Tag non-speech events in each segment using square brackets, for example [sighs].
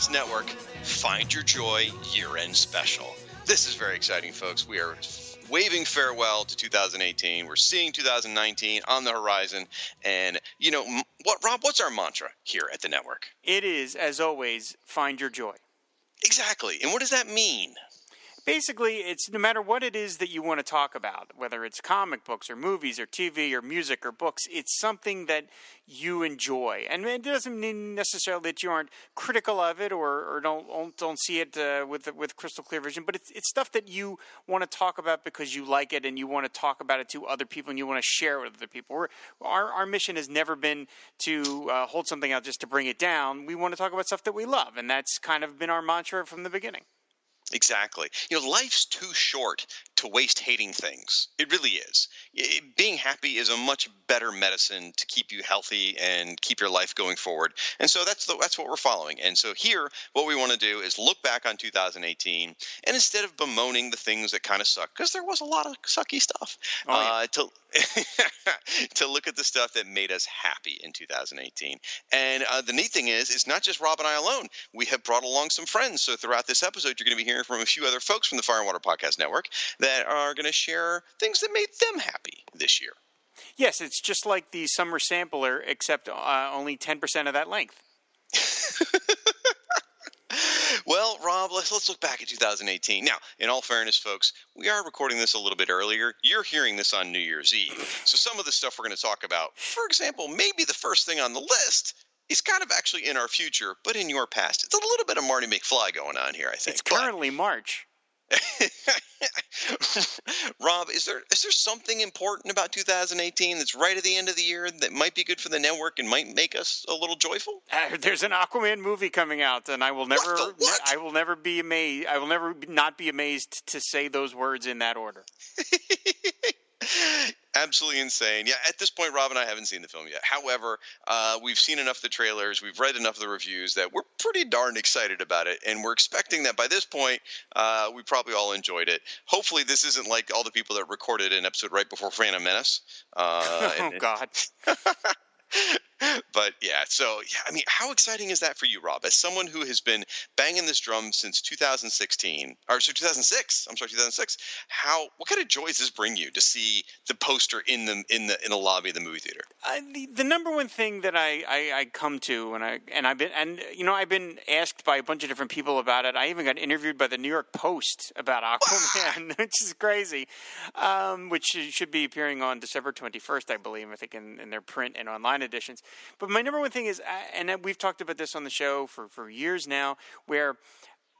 Podcast Network Find Your Joy Year End Special. This is very exciting, folks. We are waving farewell to 2018. We're seeing 2019 on the horizon. And, you know, what, Rob, what's our mantra here at the network? It is, as always, find your joy. Exactly. And what does that mean? Basically, it's no matter what it is that you want to talk about, whether it's comic books or movies or TV or music or books, it's something that you enjoy. And it doesn't mean necessarily that you aren't critical of it or, or don't don't see it uh, with with crystal clear vision, but it's it's stuff that you want to talk about because you like it and you want to talk about it to other people and you want to share it with other people. We're, our our mission has never been to uh, hold something out just to bring it down. We want to talk about stuff that we love, and that's kind of been our mantra from the beginning. Exactly. You know, life's too short to waste hating things. It really is. It, being happy is a much better medicine to keep you healthy and keep your life going forward. And so that's the, that's what we're following. And so here, what we want to do is look back on 2018, and instead of bemoaning the things that kind of suck, because there was a lot of sucky stuff, Oh, yeah. uh, to [laughs] to look at the stuff that made us happy in 2018. And uh, the neat thing is, it's not just Rob and I alone. We have brought along some friends. So throughout this episode, you're going to be hearing from a few other folks from the Fire and Water Podcast Network that are going to share things that made them happy this year. Yes, it's just like the summer sampler, except uh, only ten percent of that length. [laughs] Well, Rob, let's let's look back at 2018. Now, in all fairness, folks, we are recording this a little bit earlier. You're hearing this on New Year's Eve, so some of the stuff we're going to talk about, for example, maybe the first thing on the list is kind of actually in our future, but in your past. It's a little bit of Marty McFly going on here, I think. It's But- currently March. [laughs] Rob, is there is there something important about 2018 that's right at the end of the year that might be good for the network and might make us a little joyful? Uh, there's an Aquaman movie coming out, and I will never, the what? I will never be amazed. I will never be- not be amazed to say those words in that order. [laughs] Absolutely insane. Yeah, at this point, Rob and I haven't seen the film yet. However, uh, we've seen enough of the trailers, we've read enough of the reviews that we're pretty darn excited about it, and we're expecting that by this point, uh, we probably all enjoyed it. Hopefully, this isn't like all the people that recorded an episode right before Phantom Menace. Uh, [laughs] oh and- God! [laughs] but yeah, so yeah, I mean, how exciting is that for you, Rob? As someone who has been banging this drum since 2016, or so 2006, I'm sorry, 2006. How what kind of joy does this bring you to see the poster in the in the in the lobby of the movie theater? Uh, the, the number one thing that I, I, I come to, and I and I've been and you know I've been asked by a bunch of different people about it. I even got interviewed by the New York Post about Aquaman, [laughs] which is crazy. Um, which should be appearing on December twenty first, I believe. I think in, in their print and online editions. But my number one thing is, and we've talked about this on the show for for years now, where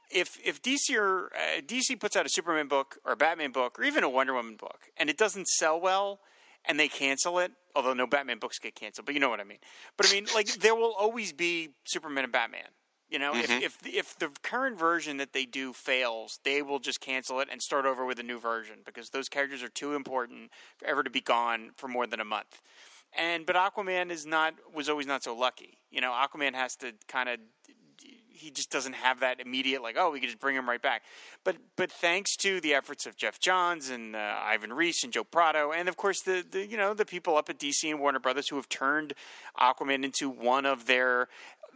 if if DC or uh, DC puts out a Superman book or a Batman book or even a Wonder Woman book and it doesn't sell well and they cancel it, although no Batman books get canceled, but you know what I mean. But I mean, like there will always be Superman and Batman. You know, if if if the current version that they do fails, they will just cancel it and start over with a new version because those characters are too important for ever to be gone for more than a month. And but Aquaman is not was always not so lucky. You know, Aquaman has to kind of he just doesn't have that immediate like oh we could just bring him right back but but thanks to the efforts of geoff johns and uh, ivan reis and joe prado and of course the, the you know the people up at dc and warner brothers who have turned aquaman into one of their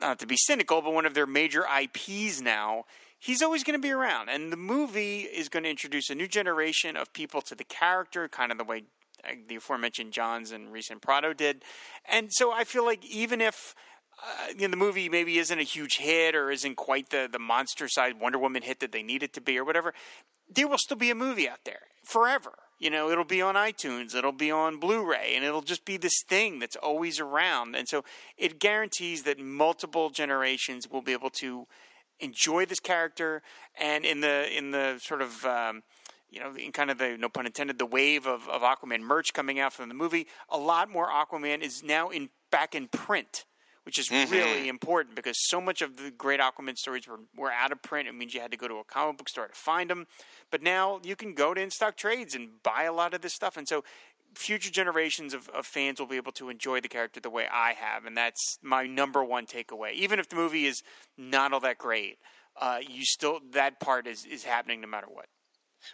not to be cynical but one of their major ips now he's always going to be around and the movie is going to introduce a new generation of people to the character kind of the way the aforementioned johns and recent prado did and so i feel like even if uh, you know, the movie maybe isn't a huge hit or isn't quite the, the monster side Wonder Woman hit that they need it to be or whatever, there will still be a movie out there forever. You know, it'll be on iTunes, it'll be on Blu ray, and it'll just be this thing that's always around. And so it guarantees that multiple generations will be able to enjoy this character and in the in the sort of um, you know, in kind of the no pun intended, the wave of, of Aquaman merch coming out from the movie, a lot more Aquaman is now in back in print which is really important because so much of the great Aquaman stories were, were out of print. It means you had to go to a comic book store to find them. But now you can go to in stock trades and buy a lot of this stuff. And so future generations of, of fans will be able to enjoy the character the way I have. And that's my number one takeaway. Even if the movie is not all that great, uh, you still, that part is, is happening no matter what.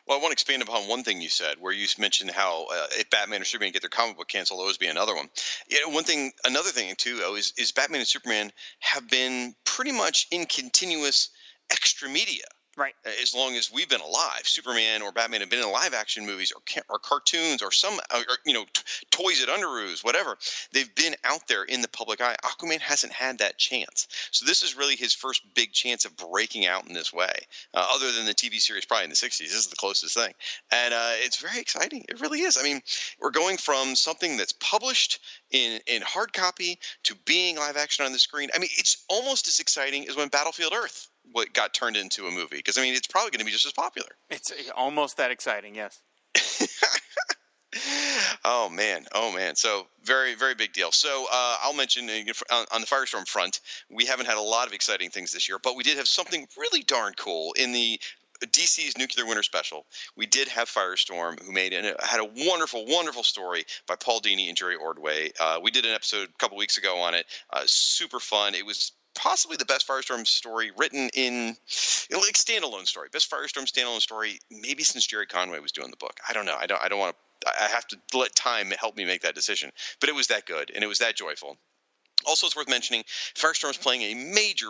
Well, I want to expand upon one thing you said, where you mentioned how uh, if Batman or Superman get their comic book canceled, will always be another one. Yeah, one thing, another thing too, is is Batman and Superman have been pretty much in continuous extra media Right. as long as we've been alive. Superman or Batman have been in live action movies or, or cartoons or some, or, or, you know, t- toys at Underoos, whatever. They've been out there in the public eye. Aquaman hasn't had that chance. So this is really his first big chance of breaking out in this way, uh, other than the TV series probably in the 60s. This is the closest thing. And uh, it's very exciting. It really is. I mean, we're going from something that's published in, in hard copy to being live action on the screen. I mean, it's almost as exciting as when Battlefield Earth what got turned into a movie because I mean it's probably going to be just as popular. It's almost that exciting. Yes. [laughs] oh man, oh man. So very, very big deal. So uh, I'll mention uh, on, the Firestorm front, we haven't had a lot of exciting things this year, but we did have something really darn cool in the DC's Nuclear Winter Special. We did have Firestorm, who made and had a wonderful, wonderful story by Paul Dini and Jerry Ordway. Uh, we did an episode a couple weeks ago on it. Uh, super fun. It was possibly the best Firestorm story written in like standalone story, best Firestorm standalone story maybe since Gerry Conway was doing the book. I don't know. I don't. I don't want to. I have to let time help me make that decision. But it was that good and it was that joyful. Also, it's worth mentioning Firestorm is playing a major,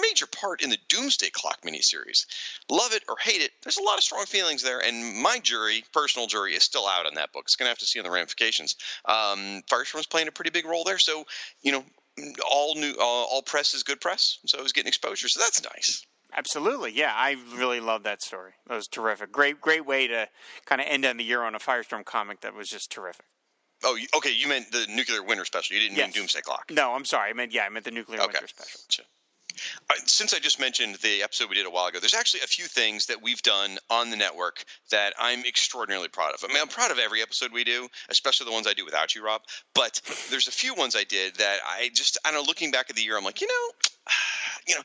major part in the Doomsday Clock miniseries. Love it or hate it, there's a lot of strong feelings there, and my jury, personal jury, is still out on that book. It's going to have to see on the ramifications. Um, Firestorm's playing a pretty big role there, so you know, all new, all, all press is good press, so it was getting exposure, so that's nice. Absolutely, yeah. I really love that story. That was terrific. Great, great way to kind of end on the year on a Firestorm comic that was just terrific. Oh, okay. You meant the nuclear winter special. You didn't Yes. mean Doomsday Clock. No, I'm sorry. I meant yeah, I meant the nuclear Okay. winter special. Gotcha. Uh, since I just mentioned the episode we did a while ago, there's actually a few things that we've done on the network that I'm extraordinarily proud of. I mean, I'm proud of every episode we do, especially the ones I do without you, Rob. But there's a few ones I did that I just, I don't know, looking back at the year, I'm like, you know, [sighs] you know,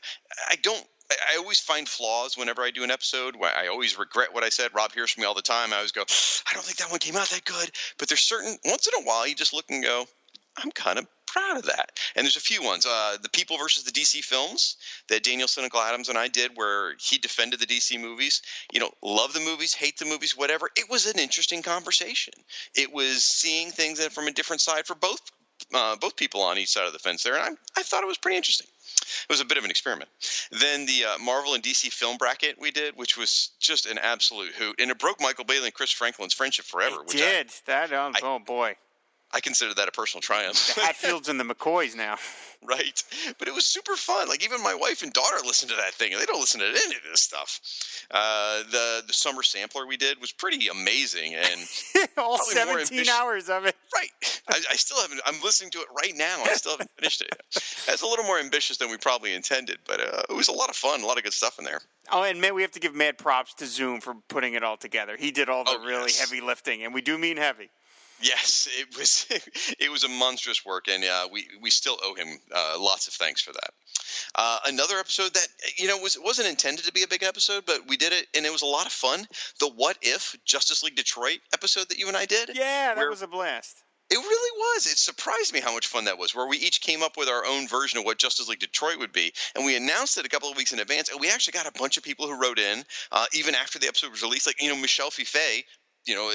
I don't. I always find flaws whenever I do an episode. I always regret what I said. Rob hears from me all the time. I always go, I don't think that one came out that good. But there's certain once in a while you just look and go, I'm kind of proud of that. And there's a few ones. Uh, the People versus the DC films that Daniel Cynical Adams and I did, where he defended the DC movies. You know, love the movies, hate the movies, whatever. It was an interesting conversation. It was seeing things from a different side for both uh, both people on each side of the fence there, and I, I thought it was pretty interesting. It was a bit of an experiment. Then the uh, Marvel and DC film bracket we did, which was just an absolute hoot, and it broke Michael Bailey and Chris Franklin's friendship forever. It did that? Oh, I- oh boy, I, consider that a personal triumph. the Hatfields and the McCoys now. [laughs] right? But it was super fun. Like even my wife and daughter listened to that thing, and they don't listen to any of this stuff. Uh, the the summer sampler we did was pretty amazing, and [laughs] All 17 hours of it. right, I, I still haven't. I'm listening to it right now. I still haven't finished it. Yet. It's a little more ambitious than we probably intended, but uh, it was a lot of fun. A lot of good stuff in there. Oh, and man, we have to give mad props to Zoom for putting it all together. He did all the Oh, really yes. heavy lifting, and we do mean heavy. Yes, it was [laughs] it was a monstrous work, and uh, we we still owe him uh, lots of thanks for that. Uh, another episode that you know was wasn't intended to be a big episode, but we did it, and it was a lot of fun. The What If Justice League Detroit episode that you and I did. Yeah, that was a blast. It really was. It surprised me how much fun that was, where we each came up with our own version of what Justice League Detroit would be. And we announced it a couple of weeks in advance. And we actually got a bunch of people who wrote in, uh, even after the episode was released. Like, you know, Michel Fiffe, you know,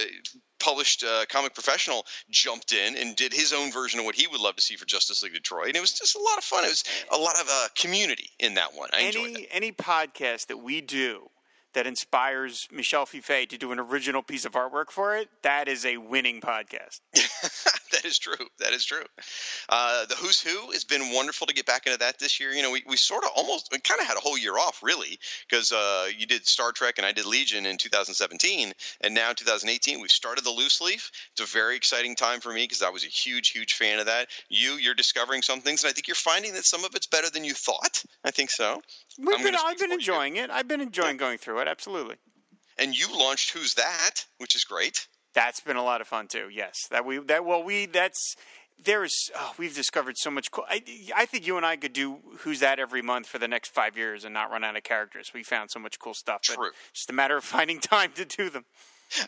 published uh, comic professional, jumped in and did his own version of what he would love to see for Justice League Detroit. And it was just a lot of fun. It was a lot of uh, community in that one. I enjoyed Any any podcast that we do that inspires Michel Fiffe to do an original piece of artwork for it, that is a winning podcast. [laughs] that is true. That is true. Uh, the Who's Who has been wonderful to get back into that this year. You know, we, we sort of almost we kind of had a whole year off, really, because uh, you did Star Trek and I did Legion in 2017, and now 2018 we've started the Loose Leaf. It's a very exciting time for me because I was a huge, huge fan of that. You, you're discovering some things, and I think you're finding that some of it's better than you thought. I think so. We've I'm been, I've been you. enjoying it. I've been enjoying going through it. Absolutely. And you launched Who's That, which is great. That's been a lot of fun too. Yes, that we that well we that's there is oh, we've discovered so much cool. I, I think you and I could do who's that every month for the next five years and not run out of characters. We found so much cool stuff. True. It's just a matter of [laughs] finding time to do them.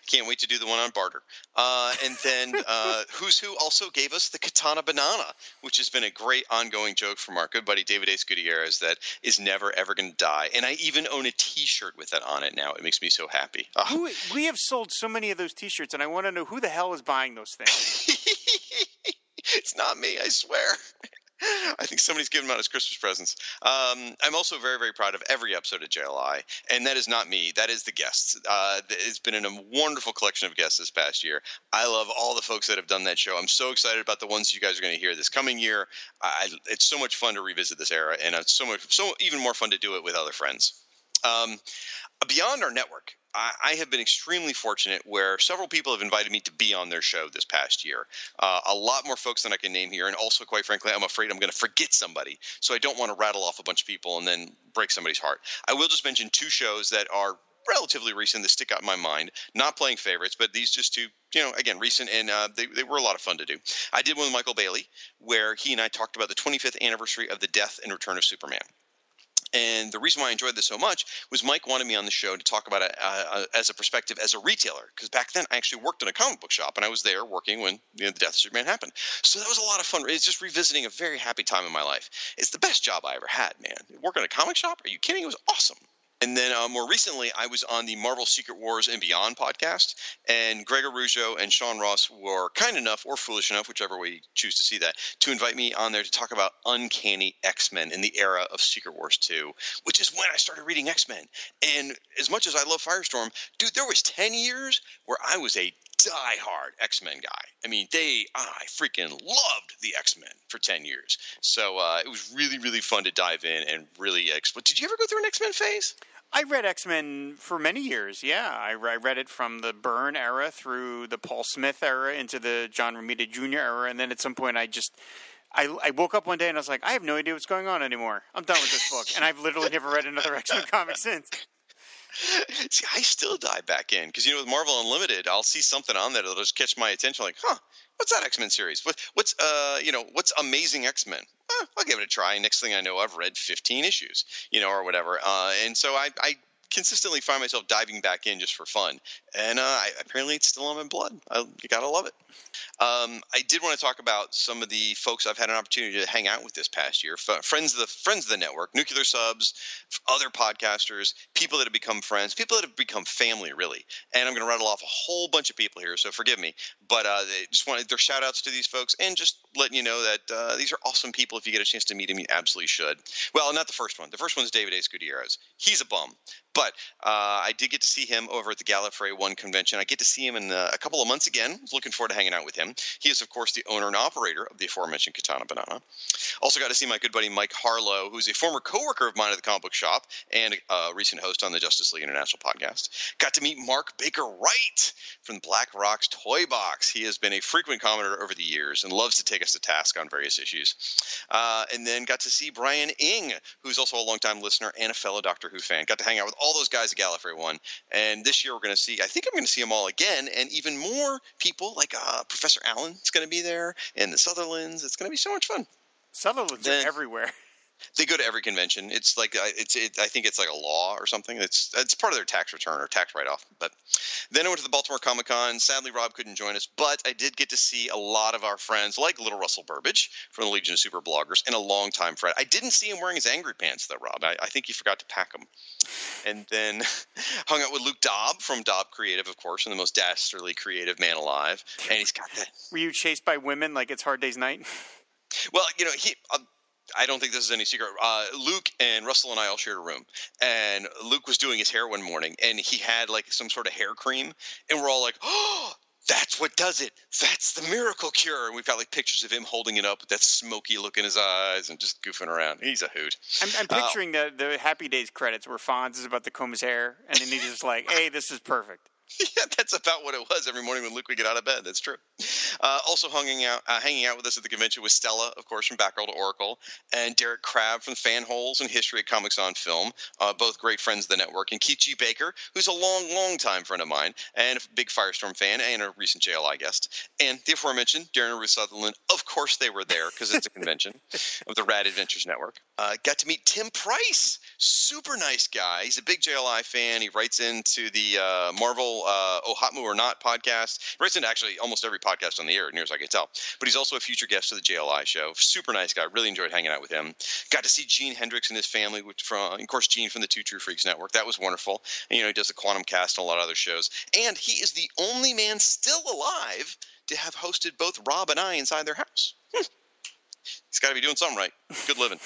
Can't wait to do the one on barter. Uh, and then [laughs] uh, Who's Who also gave us the Katana Banana, which has been a great ongoing joke from our good buddy David Ace Gutierrez that is never ever going to die. And I even own a T-shirt with that on it now. It makes me so happy. Oh. Who, we have sold so many of those T-shirts, and I want to know who the hell is buying those things. [laughs] it's not me, I swear. I think somebody's giving them out as Christmas presents. Um, I'm also very, very proud of every episode of JLI, and that is not me. That is the guests. Uh, it's been a wonderful collection of guests this past year. I love all the folks that have done that show. I'm so excited about the ones you guys are going to hear this coming year. I, it's so much fun to revisit this era, and it's so much, so even more fun to do it with other friends. Um, beyond our network, I, have been extremely fortunate where several people have invited me to be on their show this past year. Uh, a lot more folks than I can name here. And also, quite frankly, I'm afraid I'm going to forget somebody. So I don't want to rattle off a bunch of people and then break somebody's heart. I will just mention two shows that are relatively recent that stick out in my mind. Not playing favorites, but these just two, you know, again, recent, and uh, they, they were a lot of fun to do. I did one with Michael Bailey, where he and I talked about the 25th anniversary of the death and return of Superman. And the reason why I enjoyed this so much was Mike wanted me on the show to talk about it uh, uh as a perspective as a retailer. Because back then I actually worked in a comic book shop and I was there working when you know, the death of Superman happened. So that was a lot of fun. It's just revisiting a very happy time in my life. It's the best job I ever had, man. Working in a comic shop? Are you kidding? It was awesome. And then uh, more recently, I was on the Marvel Secret Wars and Beyond podcast, and Gregor Rougeau and Sean Ross were kind enough, or foolish enough, whichever way you choose to see that, to invite me on there to talk about Uncanny X Men in the era of Secret Wars 2, which is when I started reading X Men. And as much as I love Firestorm, dude, there was 10 years where I was a die-hard X-Men guy. I mean, they I freaking loved the X-Men for 10 years. So uh, it was really really fun to dive in and really explore. Did you ever go through an X-Men phase? I read X Men for many years. Yeah, I, I, read it from the Byrne era through the Paul Smith era into the John Romita Jr. era, and then at some point I just I, I woke up one day and I was like, I have no idea what's going on anymore. I'm done with this book, and I've literally never read another X Men comic since. [laughs] See, I still dive back in because you know with Marvel Unlimited, I'll see something on there that'll just catch my attention. Like, huh, what's that X Men series? What, what's uh, you know, what's Amazing X Men? Eh, I'll give it a try. Next thing I know, I've read 15 issues, you know, or whatever. Uh, and so I, I consistently find myself diving back in just for fun, and uh, I, apparently it's still in my blood. I, you gotta love it. Um, I did want to talk about some of the folks I've had an opportunity to hang out with this past year. F- friends of the friends of the network, nuclear subs, other podcasters, people that have become friends, people that have become family, really. And I'm to rattle off a whole bunch of people here, so forgive me. But uh, they just wanted their shout outs to these folks, and just letting you know that uh, these are awesome people. If you get a chance to meet them, you absolutely should. Well, not the first one. The first one is David Ace Gutierrez. He's a bum. But uh, I did get to see him over at the Gallifrey One convention. I get to see him in uh, a couple of months again. Looking forward to hanging out with him. He is, of course, the owner and operator of the aforementioned Katana Banana. Also got to see my good buddy Mike Harlow, who's a former coworker of mine at the comic book shop and a recent host on the Justice League International podcast. Got to meet Mark Baker Wright from Black Rock's Toy Box. He has been a frequent commenter over the years and loves to take us to task on various issues. Uh, and then got to see Brian Ing, who's also a longtime listener and a fellow Doctor Who fan. Got to hang out with all all those guys at Gallifrey one. And this year we're going to see, I think I'm going to see them all again, and even more people like uh, Professor Allen is going to be there, and the Sutherlands. It's going to be so much fun. Sutherlands then, are everywhere. [laughs] They go to every convention. It's like uh, it's. It, I think it's like a law or something. It's it's part of their tax return or tax write off. But then I went to the Baltimore Comic Con. Sadly, Rob couldn't join us, but I did get to see a lot of our friends, like Little Russell Burbage from the Legion of Super Bloggers, and a longtime friend. I didn't see him wearing his angry pants though, Rob. I, I think he forgot to pack them. And then [laughs] hung out with Luke Daub from Daub Creative, of course, and the most dastardly creative man alive. And he's got that. Were you chased by women like it's Hard Day's Night? Well, you know he. Uh, I don't think this is any secret. Uh, Luke and Russell and I all shared a room, and Luke was doing his hair one morning, and he had like some sort of hair cream, and we're all like, "Oh, that's what does it. That's the miracle cure." And we've got like pictures of him holding it up with that smoky look in his eyes and just goofing around. He's a hoot. I'm, I'm uh, picturing uh, the the Happy Days credits where Fonz is about to comb his hair, and then he's just like, "Hey, this is perfect." [laughs] yeah, that's about what it was every morning when Luke would get out of bed. That's true. Uh, also hanging out, uh, hanging out with us at the convention was Stella, of course, from Batgirl to Oracle, and Derek Crabb from Fanholes and History of Comics on Film, uh, both great friends of the network, and Keith G. Baker, who's a long, long time friend of mine and a big Firestorm fan and a recent JLI guest, and the aforementioned Darren and Ruth Sutherland. Of course, they were there because it's a convention [laughs] of the Rad Adventures Network. Uh, got to meet Tim Price, super nice guy. He's a big JLI fan. He writes into the uh, Marvel uh, Oh Hotmu or Not podcast. He writes into actually almost every podcast on the air, near as I can tell. But he's also a future guest of the JLI show. Super nice guy. Really enjoyed hanging out with him. Got to see Gene Hendricks and his family, which from, of course, Gene from the Two True Freaks Network. That was wonderful. And, you know, he does the Quantum Cast and a lot of other shows. And he is the only man still alive to have hosted both Rob and I inside their house. Hmm. He's got to be doing something right. Good living.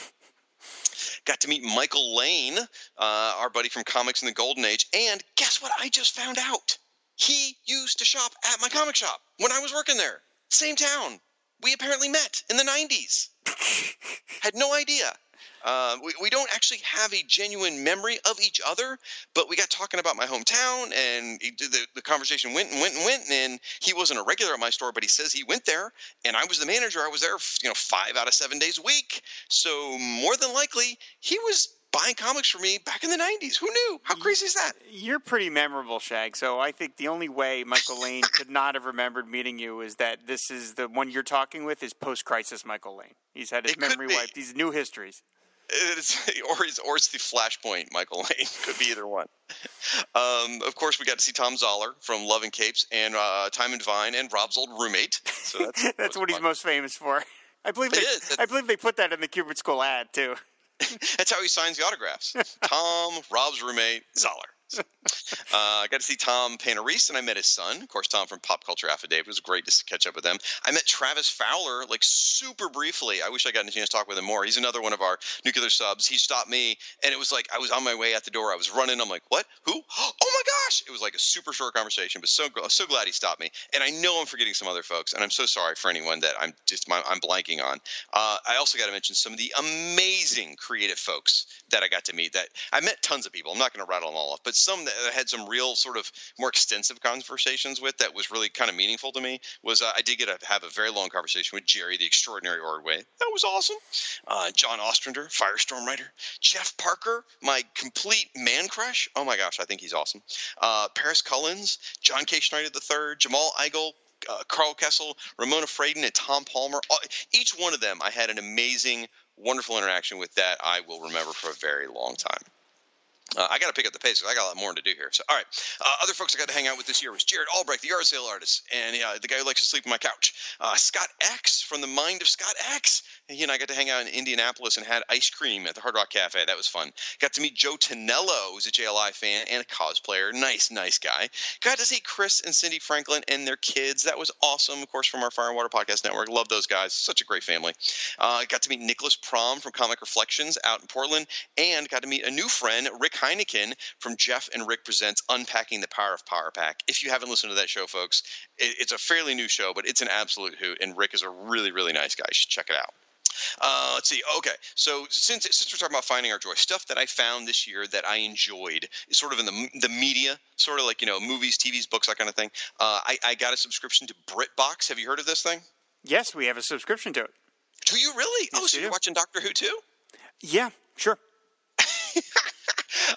Got to meet Michael Lane, uh, our buddy from Comics in the Golden Age. And guess what I just found out? He used to shop at my comic shop when I was working there. Same town. We apparently met in the 90s. [laughs] Had no idea. Uh, we, we don't actually have a genuine memory of each other, but we got talking about my hometown, and he, the, the conversation went and went and went. And he wasn't a regular at my store, but he says he went there, and I was the manager. I was there, you know, five out of seven days a week. So more than likely, he was buying comics for me back in the 90s. Who knew? How crazy is that? You're pretty memorable, Shag. So I think the only way Michael Lane could not have remembered meeting you is that this is the one you're talking with is post crisis Michael Lane. He's had his It memory wiped. These new histories. It's, [laughs] or it's or it's the Flashpoint Michael Lane. [laughs] Could be either one. Um, of course, we got to see Thom Zahler from Love and Capes and uh, Time and Vine and Rob's old roommate. So that's [laughs] That's what he's fun. most famous for. I believe they, is. I believe they put that in the Kubert School ad too. [laughs] That's how he signs the autographs. Thom, Rob's roommate, Zahler. [laughs] Uh, I got to see Tom Panarese, and I met his son. Of course, Tom from Pop Culture Affidavit. It was great to catch up with them. I met Travis Fowler, like super briefly. I wish I got a chance to talk with him more. He's another one of our nuclear subs. He stopped me, and it was like I was on my way out the door. I was running. I'm like, what? Who? [gasps] Oh my gosh! It was like a super short conversation, but so so glad he stopped me. And I know I'm forgetting some other folks, and I'm so sorry for anyone that I'm just I'm blanking on. Uh, I also got to mention some of the amazing creative folks that I got to meet. That I met tons of people. I'm not going to rattle them all off, but some that I had some real sort of more extensive conversations with that was really kind of meaningful to me. Was uh, I did get to have a very long conversation with Jerry, the extraordinary Ordway. That was awesome. Uh, John Ostrander, Firestorm writer. Jeff Parker, my complete man crush. Oh my gosh, I think he's awesome. Uh, Paris Cullins, John K. Snyder III, Jamal Igle, uh, Karl Kesel, Ramona Fradon, and Tom Palmer. All, each one of them, I had an amazing, wonderful interaction with that I will remember for a very long time. Uh, I got to pick up the pace because I got a lot more to do here. So, all right. Uh, other folks I got to hang out with this year was Jared Albrecht, the yard sale artist, and uh, the guy who likes to sleep on my couch. Uh, Scott X from the Mind of Scott X. He and I got to hang out in Indianapolis and had ice cream at the Hard Rock Cafe. That was fun. Got to meet Joe Tonello, who's a JLI fan and a cosplayer. Nice, nice guy. Got to see Chris and Cindy Franklin and their kids. That was awesome, of course, from our Fire and Water Podcast Network. Love those guys. Such a great family. Uh, got to meet Nicholas Prom from Comic Reflections out in Portland, and got to meet a new friend, Rick Heineken from Jeff and Rick Presents Unpacking the Power of Power Pack. If you haven't listened to that show, folks, it, it's a fairly new show, but it's an absolute hoot, and Rick is a really, really nice guy. You should check it out. Uh, let's see. Okay, so since since we're talking about finding our joy, stuff that I found this year that I enjoyed, is sort of in the the media, sort of like you know movies, TVs, books, that kind of thing. Uh, I, I got a subscription to BritBox. Have you heard of this thing? Yes, we have a subscription to it. Do you really? Yes, oh, so you're do. watching Doctor Who too? Yeah, sure. [laughs]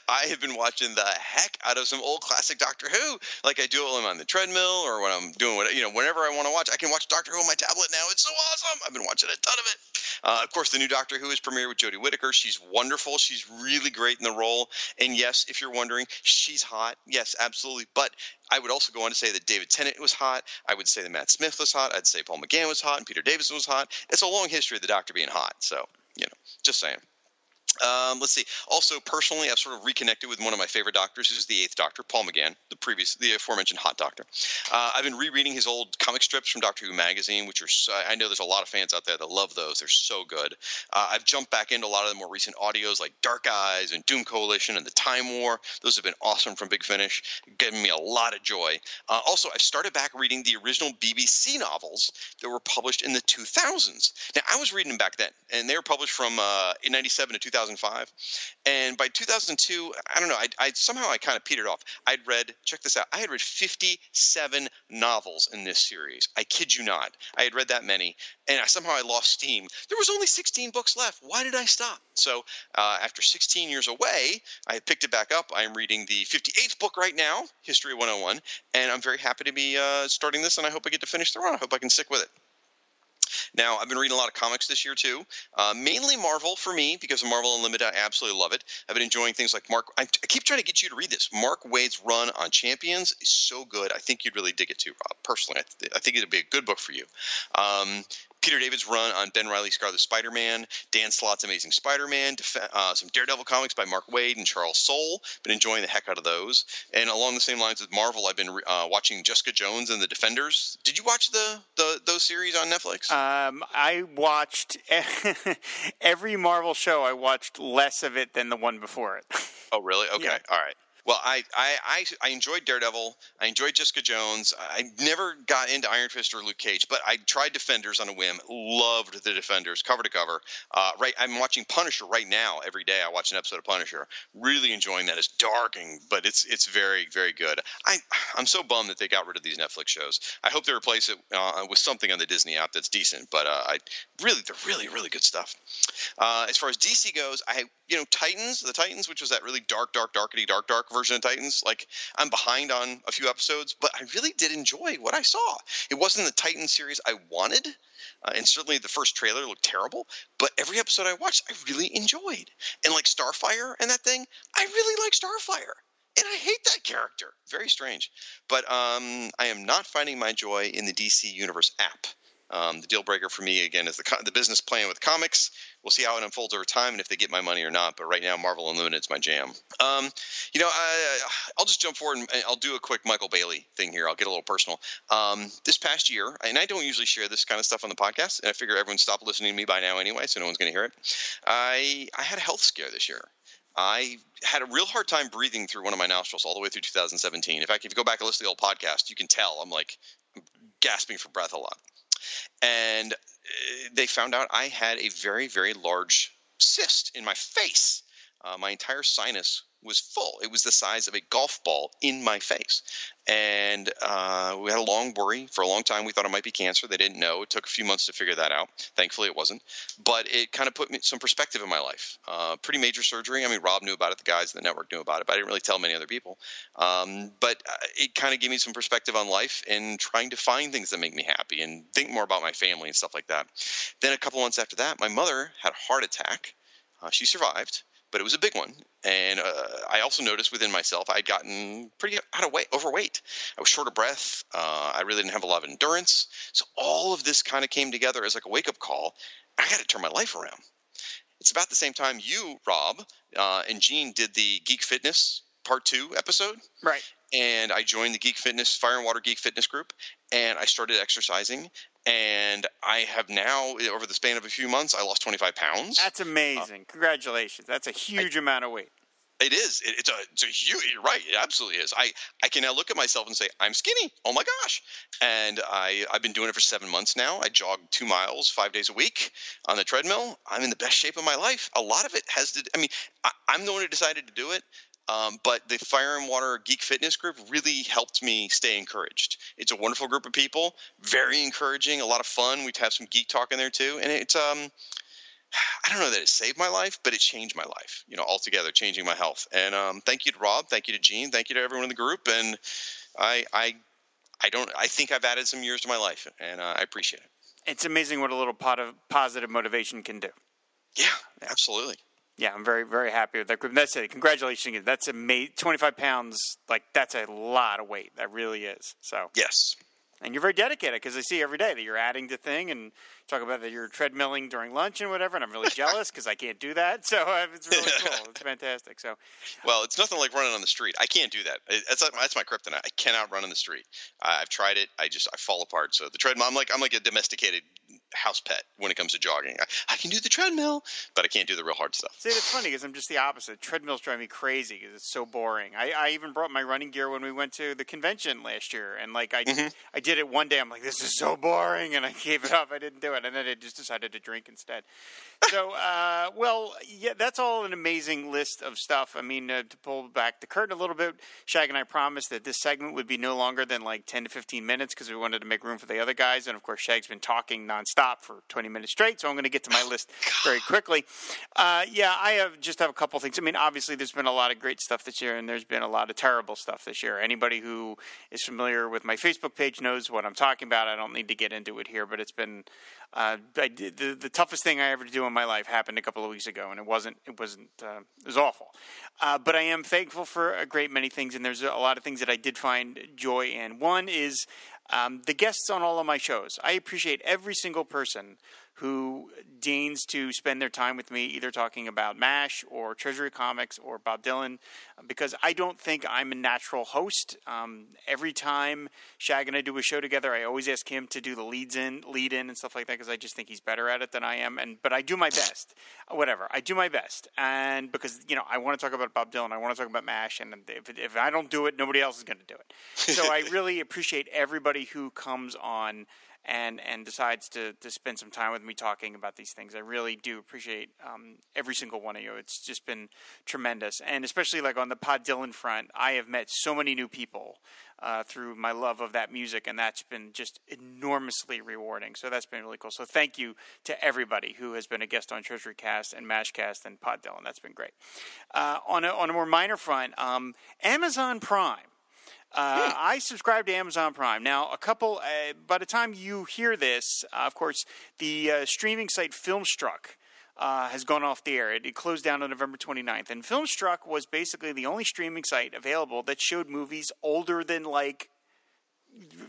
I have been watching the heck out of some old classic Doctor Who, like I do it when I'm on the treadmill or when I'm doing what you know, whenever I want to watch. I can watch Doctor Who on my tablet now. It's so awesome. I've been watching a ton of it. Uh, of course, the new Doctor Who is premiered with Jodie Whittaker. She's wonderful. She's really great in the role. And yes, if you're wondering, she's hot. Yes, absolutely. But I would also go on to say that David Tennant was hot. I would say that Matt Smith was hot. I'd say Paul McGann was hot and Peter Davison was hot. It's a long history of the Doctor being hot. So you know, just saying. Um, let's see. Also, personally, I've sort of reconnected with one of my favorite doctors, who's the Eighth Doctor, Paul McGann, the previous, the aforementioned Hot Doctor. Uh, I've been rereading his old comic strips from Doctor Who magazine, which are so, I know there's a lot of fans out there that love those. They're so good. Uh, I've jumped back into a lot of the more recent audios, like Dark Eyes and Doom Coalition and the Time War. Those have been awesome from Big Finish, giving me a lot of joy. Uh, also, I've started back reading the original BBC novels that were published in the 2000s. Now, I was reading them back then, and they were published from uh, in 97 to 2005. And by 2002, I don't know, I, I somehow I kind of petered off. I'd read, check this out, I had read 57 novels in this series. I kid you not. I had read that many, and I, somehow I lost steam. There was only 16 books left. Why did I stop? So uh, after 16 years away, I picked it back up. I'm reading the 58th book right now, History 101, and I'm very happy to be uh, starting this, and I hope I get to finish the run. I hope I can stick with it. Now, I've been reading a lot of comics this year too, uh, mainly Marvel for me because of Marvel Unlimited. I absolutely love it. I've been enjoying things like Mark. I, I keep trying to get you to read this. Mark Waid's run on Champions is so good. I think you'd really dig it too, Rob. Personally, I, th- I think it'd be a good book for you. Um, Peter David's run on Ben Reilly's Scarlet Spider-Man, Dan Slott's Amazing Spider-Man, def- uh, some Daredevil comics by Mark Waid and Charles Soule. Been enjoying the heck out of those. And along the same lines with Marvel, I've been uh, watching Jessica Jones and the Defenders. Did you watch the, the those series on Netflix? Um, I watched [laughs] every Marvel show. I watched less of it than the one before it. [laughs] Oh, really? Okay. Yeah. All right. Well, I, I, I, I enjoyed Daredevil. I enjoyed Jessica Jones. I never got into Iron Fist or Luke Cage, but I tried Defenders on a whim. Loved the Defenders, cover to cover. Uh, right, I'm watching Punisher right now. Every day I watch an episode of Punisher. Really enjoying that. It's dark, and, but it's it's very very good. I I'm so bummed that they got rid of these Netflix shows. I hope they replace it uh, with something on the Disney app that's decent. But uh, I really they're really really good stuff. Uh, as far as DC goes, I you know Titans, the Titans, which was that really dark, dark, darkety, dark, dark version of Titans. Like I'm behind on a few episodes, but I really did enjoy what I saw. It wasn't the Titan series I wanted, uh, and certainly the first trailer looked terrible. But every episode I watched, I really enjoyed. And like Starfire and that thing, I really like Starfire. And I hate that character. Very strange. But um, I am not finding my joy in the DC Universe app. Um, the deal breaker for me again is the co- the business plan with comics. We'll see how it unfolds over time and if they get my money or not. But right now, Marvel Unlimited is my jam. Um, you know, I, I'll just jump forward and I'll do a quick Michael Bailey thing here. I'll get a little personal. Um, this past year, and I don't usually share this kind of stuff on the podcast, and I figure everyone stopped listening to me by now anyway, so no one's going to hear it. I I had a health scare this year. I had a real hard time breathing through one of my nostrils all the way through 2017. In fact, if you go back and listen to the old podcast, you can tell I'm like gasping for breath a lot and uh, they found out I had a very, very large cyst in my face. Uh, my entire sinus was full. It was the size of a golf ball in my face. And uh, we had a long worry. For a long time, we thought it might be cancer. They didn't know. It took a few months to figure that out. Thankfully, it wasn't. But it kind of put me some perspective in my life. Uh, pretty major surgery. I mean, Rob knew about it. The guys in the network knew about it, but I didn't really tell many other people. Um, but uh, it kind of gave me some perspective on life and trying to find things that make me happy and think more about my family and stuff like that. Then a couple months after that, my mother had a heart attack. Uh, she survived but it was a big one. And uh, I also noticed within myself I'd gotten pretty out of weight, overweight. I was short of breath. Uh, I really didn't have a lot of endurance. So all of this kind of came together as like a wake up call. I got to turn my life around. It's about the same time you, Rob, uh, and Gene did the Geek Fitness Part Two episode. Right. And I joined the Geek Fitness Fire and Water Geek Fitness group, and I started exercising. And I have now, over the span of a few months, I lost 25 pounds. That's amazing. Congratulations. That's a huge amount of weight. It is. It, it's a. It's a huge. You're right. It absolutely is. I. I can now look at myself and say I'm skinny. Oh my gosh! And I. I've been doing it for seven months now. I jog two miles five days a week on the treadmill. I'm in the best shape of my life. A lot of it has to. I mean, I, I'm the one who decided to do it. Um, but the Fire and Water Geek Fitness group really helped me stay encouraged. It's a wonderful group of people, very encouraging, a lot of fun. We'd have some geek talk in there too, and it's um, I don't know that it saved my life, but it changed my life, you know, altogether, changing my health. And um, thank you to Rob, thank you to Gene, thank you to everyone in the group. And I, I, I don't, I think I've added some years to my life, and uh, I appreciate it. It's amazing what a little pot of positive motivation can do. Yeah, absolutely. Yeah, I'm very, very happy with that group. That's it. Congratulations. Again. That's amazing. 25 pounds, like, that's a lot of weight. That really is. So, Yes. and you're very dedicated because I see every day that you're adding to thing and talk about that you're treadmilling during lunch and whatever. And I'm really jealous because I can't do that. [laughs] So uh, it's really [laughs] cool. It's fantastic. So Well, it's nothing like running on the street. I can't do that. That's that's my kryptonite. I cannot run on the street. I- I've tried it. I just I fall apart. So the treadmill, I'm like I'm like a domesticated house pet when it comes to jogging. I, I can do the treadmill, but I can't do the real hard stuff. See, it's funny because I'm just the opposite. Treadmills drive me crazy because it's so boring. I, I even brought my running gear when we went to the convention last year, and like I, I did it one day. I'm like, this is so boring, and I gave it up. I didn't do it, and then I just decided to drink instead. So, uh, well, yeah, that's all an amazing list of stuff. I mean, uh, to pull back the curtain a little bit, Shag and I promised that this segment would be no longer than like 10 to 15 minutes because we wanted to make room for the other guys, and of course, Shag's been talking nonstop for 20 minutes straight. So I'm going to get to my [sighs] list very quickly. Uh, yeah, I have just have a couple things. I mean, obviously, there's been a lot of great stuff this year, and there's been a lot of terrible stuff this year. Anybody who is familiar with my Facebook page knows what I'm talking about. I don't need to get into it here, but it's been uh, I did, the the toughest thing I ever do in my life happened a couple of weeks ago, and it wasn't it wasn't uh, it was awful. Uh, but I am thankful for a great many things, and there's a lot of things that I did find joy in. One is um, the guests on all of my shows. I appreciate every single person who deigns to spend their time with me, either talking about MASH or Treasury Comics or Bob Dylan, because I don't think I'm a natural host. Um, every time Shag and I do a show together, I always ask him to do the leads in, lead in, and stuff like that, because I just think he's better at it than I am. And but I do my best, whatever. I do my best, and because you know I want to talk about Bob Dylan, I want to talk about MASH, and if, if I don't do it, nobody else is going to do it. So [laughs] I really appreciate everybody who comes on and and decides to to spend some time with me talking about these things. I really do appreciate um, every single one of you. It's just been tremendous, and especially like on the Pod Dylan front, I have met so many new people uh, through my love of that music, and that's been just enormously rewarding. So that's been really cool. So thank you to everybody who has been a guest on Treasury Cast and Mashcast and Pod Dylan. That's been great. Uh, on a on a more minor front, um, Amazon Prime uh, I subscribe to Amazon Prime. Now, a couple, uh, by the time you hear this, uh, of course, the uh, streaming site Filmstruck uh, has gone off the air. It, it, closed down on November 29th. And Filmstruck was basically the only streaming site available that showed movies older than like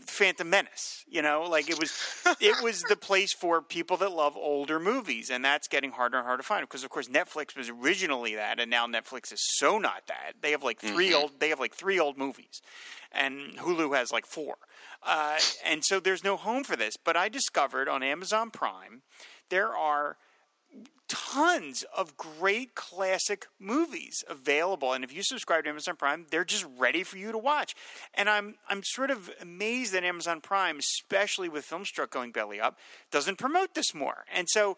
Phantom Menace. You know, like it was it was the place for people that love older movies, and that's getting harder and harder to find because, of course, Netflix was originally that, and now Netflix is so not that. They have like 3 mm-hmm. old they have like three old movies, and Hulu has like four, uh, and so there's no home for this. But I discovered on Amazon Prime there are tons of great classic movies available. And if you subscribe to Amazon Prime they're just ready for you to watch. And I'm I'm sort of amazed that Amazon Prime especially with Filmstruck going belly up doesn't promote this more. And so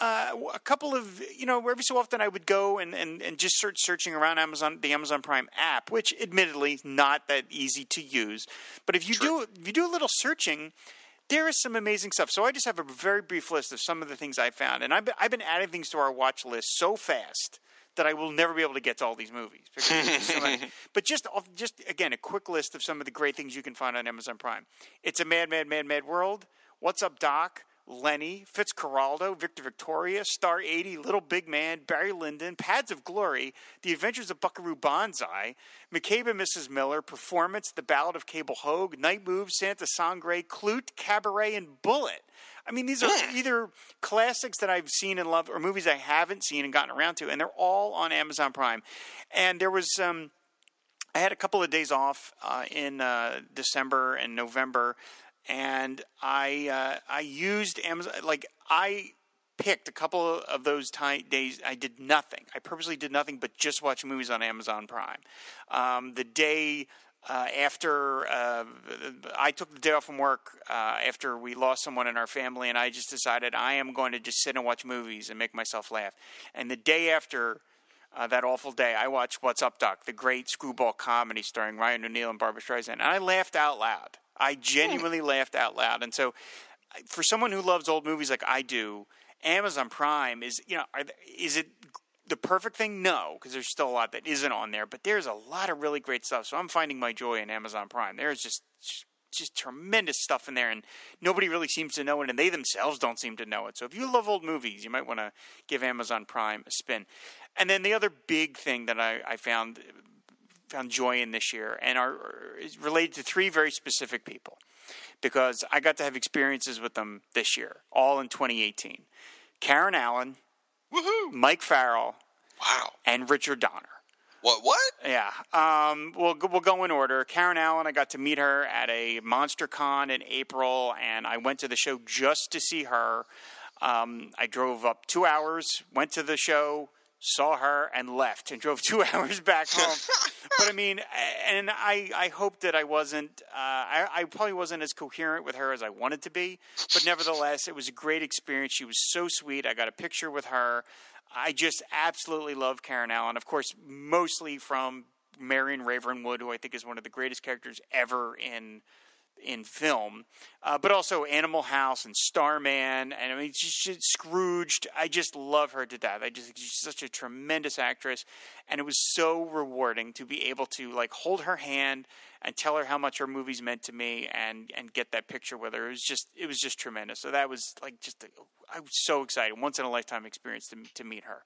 uh, a couple of you know every so often I would go and, and, and just start searching around Amazon the Amazon Prime app, which admittedly is not that easy to use. But if you do if you do a little searching, there is some amazing stuff. So I just have a very brief list of some of the things I found, and I've been, I've been adding things to our watch list so fast that I will never be able to get to all these movies. so [laughs] but just just again, a quick list of some of the great things you can find on Amazon Prime. It's a mad, mad, mad, mad world. What's up, Doc? Lenny, Fitzcarraldo, Victor Victoria, Star 80, Little Big Man, Barry Lyndon, Paths of Glory, The Adventures of Buckaroo Banzai, McCabe and Mrs. Miller, Performance, The Ballad of Cable Hogue, Night Moves, Santa Sangre, Klute, Cabaret, and Bullitt. I mean, these are either classics that I've seen and loved or movies I haven't seen and gotten around to, and they're all on Amazon Prime. And there was um, I had a couple of days off uh, in uh, December and November and I uh, I used Amazon like I picked a couple of those t- days I did nothing. I purposely did nothing but just watch movies on Amazon Prime. Um, the day uh, after uh, I took the day off from work uh, after we lost someone in our family, and I just decided I am going to just sit and watch movies and make myself laugh. And the day after uh, that awful day, I watched What's Up, Doc, the great screwball comedy starring Ryan O'Neal and Barbra Streisand, and I laughed out loud. I hmm. genuinely laughed out loud. And so, for someone who loves old movies like I do, Amazon Prime is you know is it the perfect thing? No, because there's still a lot that isn't on there. But there's a lot of really great stuff. So I'm finding my joy in Amazon Prime. There's just just tremendous stuff in there, and nobody really seems to know it, and they themselves don't seem to know it. So if you love old movies, you might want to give Amazon Prime a spin. And then the other big thing that I, I found found joy in this year and are related to three very specific people because I got to have experiences with them this year, all in 2018. Karen Allen, Woohoo! Mike Farrell, wow, and Richard Donner. What? What? Yeah. Um, we'll we'll go in order. Karen Allen, I got to meet her at a Monster Con in April, and I went to the show just to see her. Um, I drove up two hours, went to the show, saw her and left and drove two [laughs] hours back home. [laughs] but I mean, and I, I hope that I wasn't, uh, I, I probably wasn't as coherent with her as I wanted to be. But nevertheless, it was a great experience. She was so sweet. I got a picture with her. I just absolutely love Karen Allen. Of course, mostly from Marion Ravenwood, who I think is one of the greatest characters ever in in film, uh, but also Animal House and Starman, and I mean, just Scrooged. I just love her to death. I just she's such a tremendous actress, and it was so rewarding to be able to like hold her hand and tell her how much her movies meant to me, and and get that picture with her. It was just it was just tremendous. So that was like just I was so excited, once in a lifetime experience to to meet her.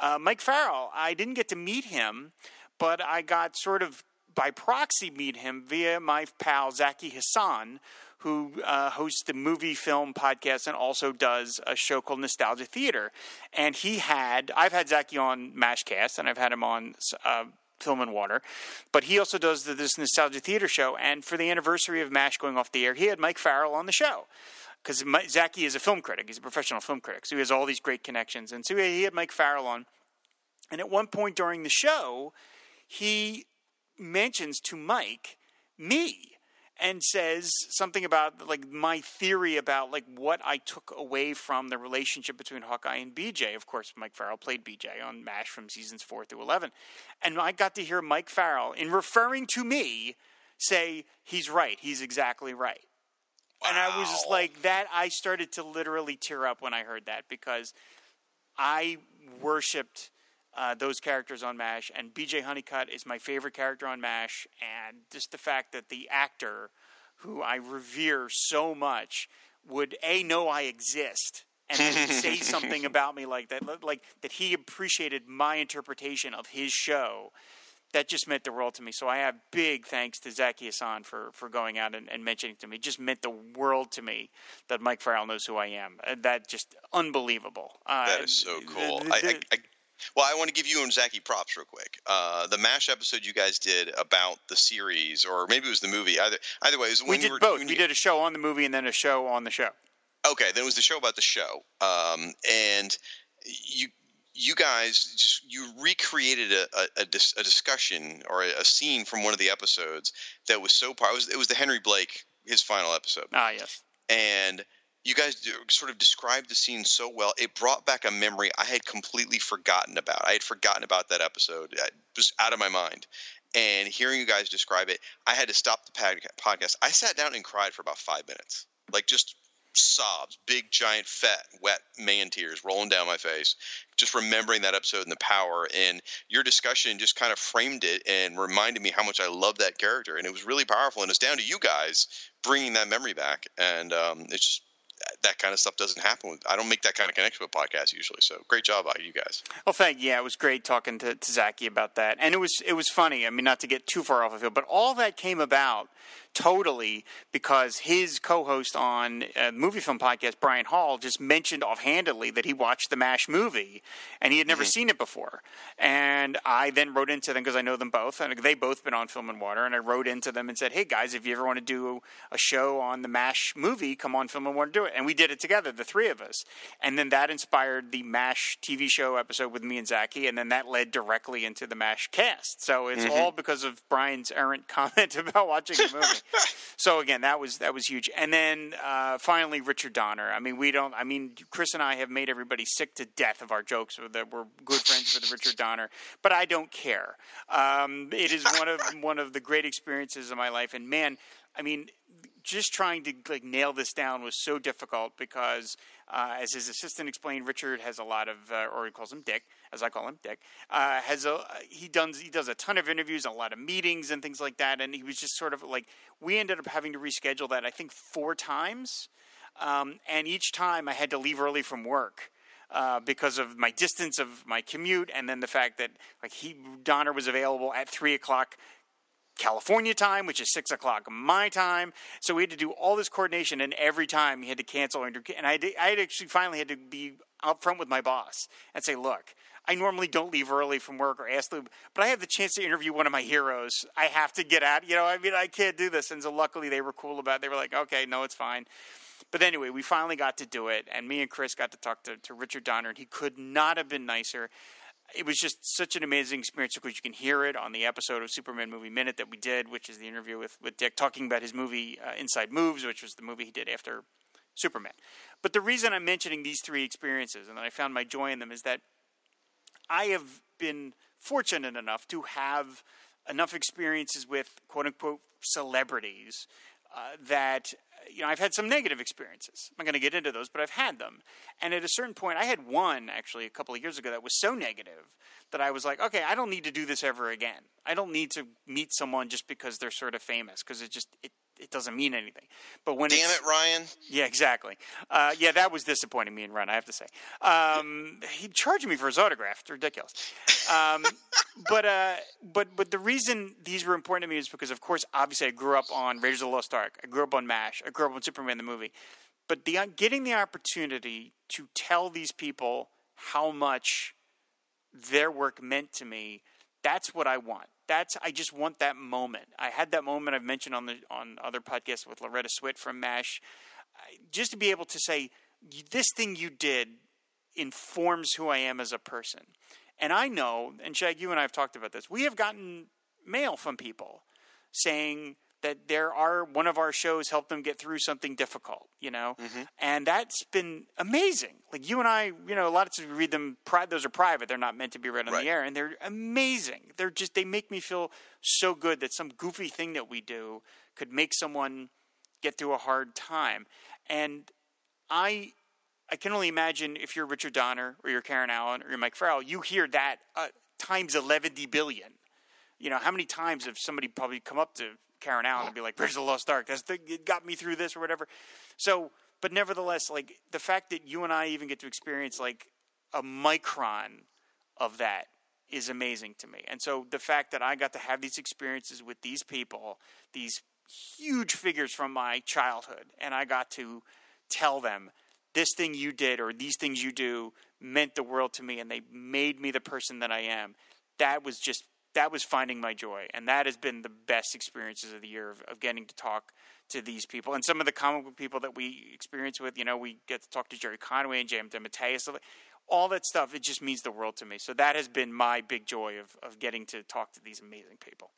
Uh, Mike Farrell, I didn't get to meet him, but I got sort of by proxy meet him via my pal Zaki Hassan, who uh, hosts the movie film podcast and also does a show called Nostalgia Theater. And he had, I've had Zaki on Mashcast and I've had him on uh, Film and Water, but he also does the, this Nostalgia Theater show. And for the anniversary of MASH going off the air, he had Mike Farrell on the show. Because Zaki is a film critic, he's a professional film critic, so he has all these great connections. And so he had Mike Farrell on. And at one point during the show, he mentions to Mike me and says something about like my theory about like what I took away from the relationship between Hawkeye and BJ. Of course, Mike Farrell played BJ on MASH from seasons four through eleven, and I got to hear Mike Farrell, in referring to me, say he's right. He's exactly right. Wow. And I was just like that. I started to literally tear up when I heard that because I worshipped uh, those characters on MASH, and BJ Honeycutt is my favorite character on MASH, and just the fact that the actor, who I revere so much, would a know I exist and [laughs] say something about me like that, like that he appreciated my interpretation of his show. That just meant the world to me. So I have big thanks to Zaki Hassan for, for going out and, and mentioning to me. It just meant the world to me that Mike Farrell knows who I am. Uh, that just unbelievable. Uh, that is so cool. The, the, I, I, well, I want to give you and Zaki props real quick. Uh, the Mash episode you guys did about the series, or maybe it was the movie. Either either way, it was we did were, both. We did a show on the movie and then a show on the show. Okay, then it was the show about the show, um, and you you guys just you recreated a, a, a discussion or a, a, scene from one of the episodes that was so powerful. It was, it was the Henry Blake his final episode. Ah, yes. And you guys sort of described the scene so well. It brought back a memory I had completely forgotten about. I had forgotten about that episode. It was out of my mind. And hearing you guys describe it, I had to stop the podcast. I sat down and cried for about five minutes, like just sobs, big, giant, fat, wet man tears rolling down my face, just remembering that episode and the power. And your discussion just kind of framed it and reminded me how much I love that character. And it was really powerful. And it's down to you guys bringing that memory back. And um, it's just that kind of stuff doesn't happen. With, I don't make that kind of connection with podcasts usually. So great job by you guys. Well, thank you. Yeah, it was great talking to, to about that, and it was it was funny. I mean, not to get too far off of it, but all that came about totally because his co-host on a movie film podcast, Brian Hall, just mentioned offhandedly that he watched the Mash movie and he had never mm-hmm. seen it before. And I then wrote into them because I know them both, and they both been on Film and Water. And I wrote into them and said, "Hey guys, if you ever want to do a show on the Mash movie, come on Film and Water, do it." And we did it together, the three of us. And then that inspired the Mash TV show episode with me and Zaki, and then that led directly into the Mash cast. So it's mm-hmm. all because of Brian's errant [laughs] comment about watching the movie. So again, that was that was huge. And then uh, finally, Richard Donner. I mean, we don't. I mean, Chris and I have made everybody sick to death of our jokes that we're good friends with Richard Donner, but I don't care. Um, it is one of one of the great experiences of my life, and man, I mean, just trying to like nail this down was so difficult because, uh, as his assistant explained, Richard has a lot of, uh, or he calls him Dick, as I call him, Dick. Uh, has a he does he does a ton of interviews, a lot of meetings and things like that, and he was just sort of like we ended up having to reschedule that I think four times, um, and each time I had to leave early from work. Uh, because of my distance of my commute, and then the fact that like he Donner was available at three o'clock California time, which is six o'clock my time. So we had to do all this coordination, and every time he had to cancel. And I, I actually finally had to be up front with my boss and say, "Look, I normally don't leave early from work or ask them, but I have the chance to interview one of my heroes. I have to get out. You know, I mean, I can't do this." And so luckily, they were cool about. it. They were like, "Okay, no, it's fine." But anyway, we finally got to do it, and me and Chris got to talk to, to Richard Donner, and he could not have been nicer it was just such an amazing experience because you can hear it on the episode of Superman Movie Minute that we did, which is the interview with, with Dick talking about his movie uh, Inside Moves, which was the movie he did after Superman. But the reason I'm mentioning these three experiences and that I found my joy in them is that I have been fortunate enough to have enough experiences with quote unquote celebrities uh, that you know I've had some negative experiences. I'm not going to get into those, but I've had them. And at a certain point, I had one actually a couple of years ago that was so negative that I was like, okay, I don't need to do this ever again. I don't need to meet someone just because they're sort of famous because it just it it doesn't mean anything. But when Damn it, Ryan. yeah, exactly. Uh, yeah, that was disappointing me and Ryan, I have to say. Um, he charged me for his autograph. It's ridiculous. Um, [laughs] but uh, but but the reason these were important to me is because, of course, obviously, I grew up on Raiders of the Lost Ark. I grew up on MASH. I grew up on Superman the movie. But the getting the opportunity to tell these people how much their work meant to me, that's what I want. That's I just want that moment. I had that moment I've mentioned on the on other podcasts with Loretta Swit from MASH, just to be able to say this thing you did informs who I am as a person. And I know, and Shag, you and I have talked about this. We have gotten mail from people saying that there are one of our shows helped them get through something difficult, you know, and that's been amazing. Like you and I, you know, a lot of times we read them. Pri- those are private; they're not meant to be read on Right. the air, and they're amazing. They're just they make me feel so good that some goofy thing that we do could make someone get through a hard time, and I I can only imagine if you're Richard Donner or you're Karen Allen or you're Mike Farrell, you hear that uh, times 11 billion. You know, how many times have somebody probably come up to Karen Allen and be like, Where's the Lost Ark? That's the, it got me through this or whatever. So, but nevertheless, like the fact that you and I even get to experience like a micron of that is amazing to me. And so the fact that I got to have these experiences with these people, these huge figures from my childhood, and I got to tell them this thing you did or these things you do meant the world to me and they made me the person that I am. That was just that was finding my joy and that has been the best experiences of the year of, of getting to talk to these people. And some of the comic book people that we experience with you know we get to talk to Gerry Conway and J.M. DeMatteis, all that stuff it just means the world to me. So that has been my big joy of, of getting to talk to these amazing people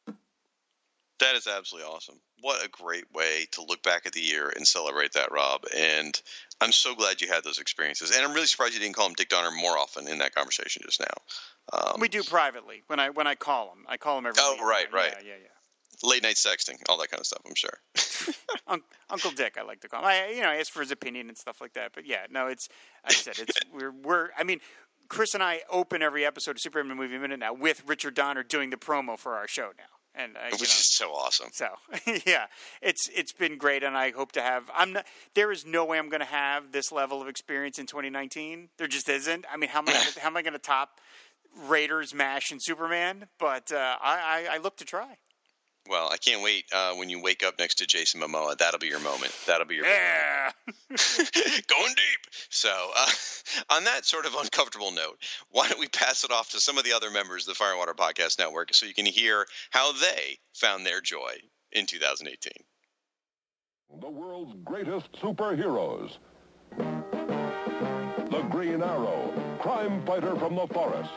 That is absolutely awesome. What a great way to look back at the year and celebrate that, Rob. And I'm so glad you had those experiences. And I'm really surprised you didn't call him Dick Donner more often in that conversation just now. Um, we do privately when i when i call him. i call him every Oh, week. right, right. yeah yeah yeah late night sexting, all that kind of stuff, I'm sure. [laughs] Uncle Dick, I like to call him. I, you know, I ask for his opinion and stuff like that. But yeah, no, it's. I said it's [laughs] we're we're. I mean, Chris and I open every episode of Superman Movie Minute now with Richard Donner doing the promo for our show now, and uh, Which know, is so awesome. so [laughs] yeah, it's it's been great, and I hope to have. I'm not. There is no way I'm going to have this level of experience in 2019. There just isn't. I mean, how am I? [laughs] How am I going to top Raiders, Mash, and Superman? But uh, I, I I look to try. Well, I can't wait uh, when you wake up next to Jason Momoa. That'll be your moment. That'll be your big Yeah. [laughs] [laughs] going deep. So, uh, [laughs] on that sort of uncomfortable note, why don't we pass it off to some of the other members of the Fire and Water Podcast Network so you can hear how they found their joy in 2018. The world's greatest superheroes. The Green Arrow, crime fighter from the forest.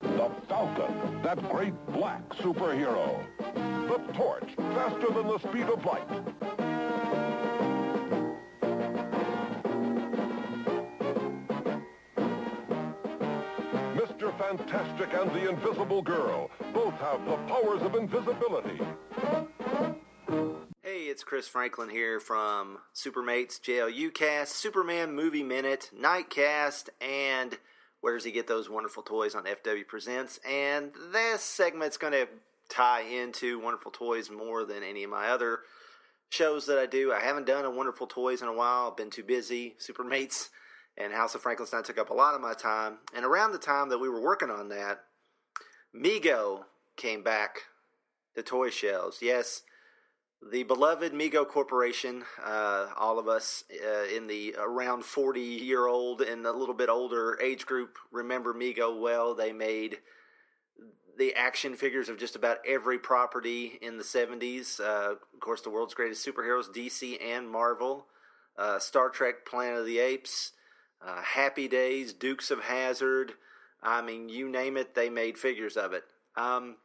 The Falcon, that great black superhero. The Torch, faster than the speed of light. Mr. Fantastic and the Invisible Girl both have the powers of invisibility. Hey, it's Chris Franklin here from Supermates JLU Cast, Superman Movie Minute, Nightcast, and where does he get those wonderful toys on FW Presents? And this segment's going to tie into Wonderful Toys more than any of my other shows that I do. I haven't done a Wonderful Toys in a while. I've been too busy. Supermates and House of Frankenstein took up a lot of my time. And around the time that we were working on that, Mego came back to toy shelves. Yes, the beloved Mego Corporation, uh, all of us uh, in the around 40 year old and a little bit older age group remember Mego well. They made the action figures of just about every property in the 70s. Uh, of course, the world's greatest superheroes, DC and Marvel, uh, Star Trek, Planet of the Apes, uh, Happy Days, Dukes of Hazzard. I mean, you name it, they made figures of it. Um,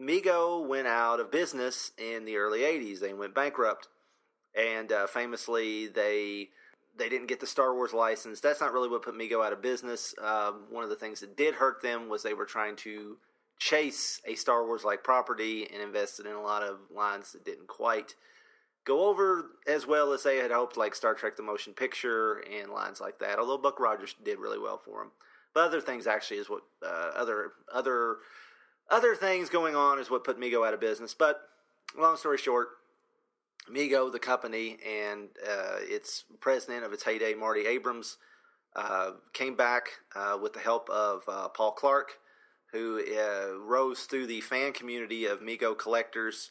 Mego went out of business in the early 80s. They went bankrupt. And uh, famously, they they didn't get the Star Wars license. That's not really what put Mego out of business. Um, one of the things that did hurt them was they were trying to chase a Star Wars like property and invested in a lot of lines that didn't quite go over as well as they had hoped, like Star Trek the Motion Picture and lines like that. Although Buck Rogers did really well for them, but other things actually is what uh, other other other things going on is what put Mego out of business. But long story short, Mego, the company, and uh, its president of its heyday, Marty Abrams, uh, came back uh, with the help of uh, Paul Clark, who uh, rose through the fan community of Mego collectors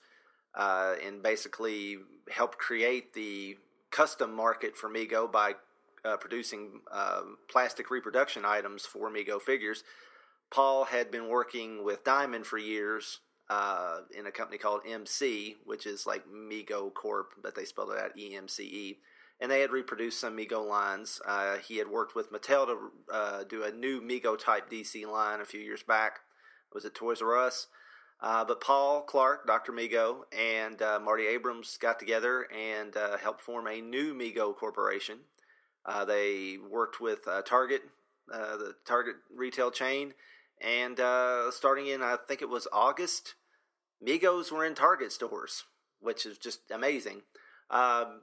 uh, and basically helped create the custom market for Mego by producing plastic reproduction items for Mego figures. Paul had been working with Diamond for years uh, in a company called EMCE, which is like Mego Corp, but they spelled it out E M C E. And they had reproduced some Mego lines. Uh, he had worked with Mattel to uh, do a new Mego type DC line a few years back. It was at Toys R Us. Uh, but Paul Clark, Dr. Mego, and uh, Marty Abrams got together and uh, helped form a new Mego corporation. they worked with Target, the Target retail chain, and uh, starting in, I think it was August, Megos were in Target stores, which is just amazing. Um,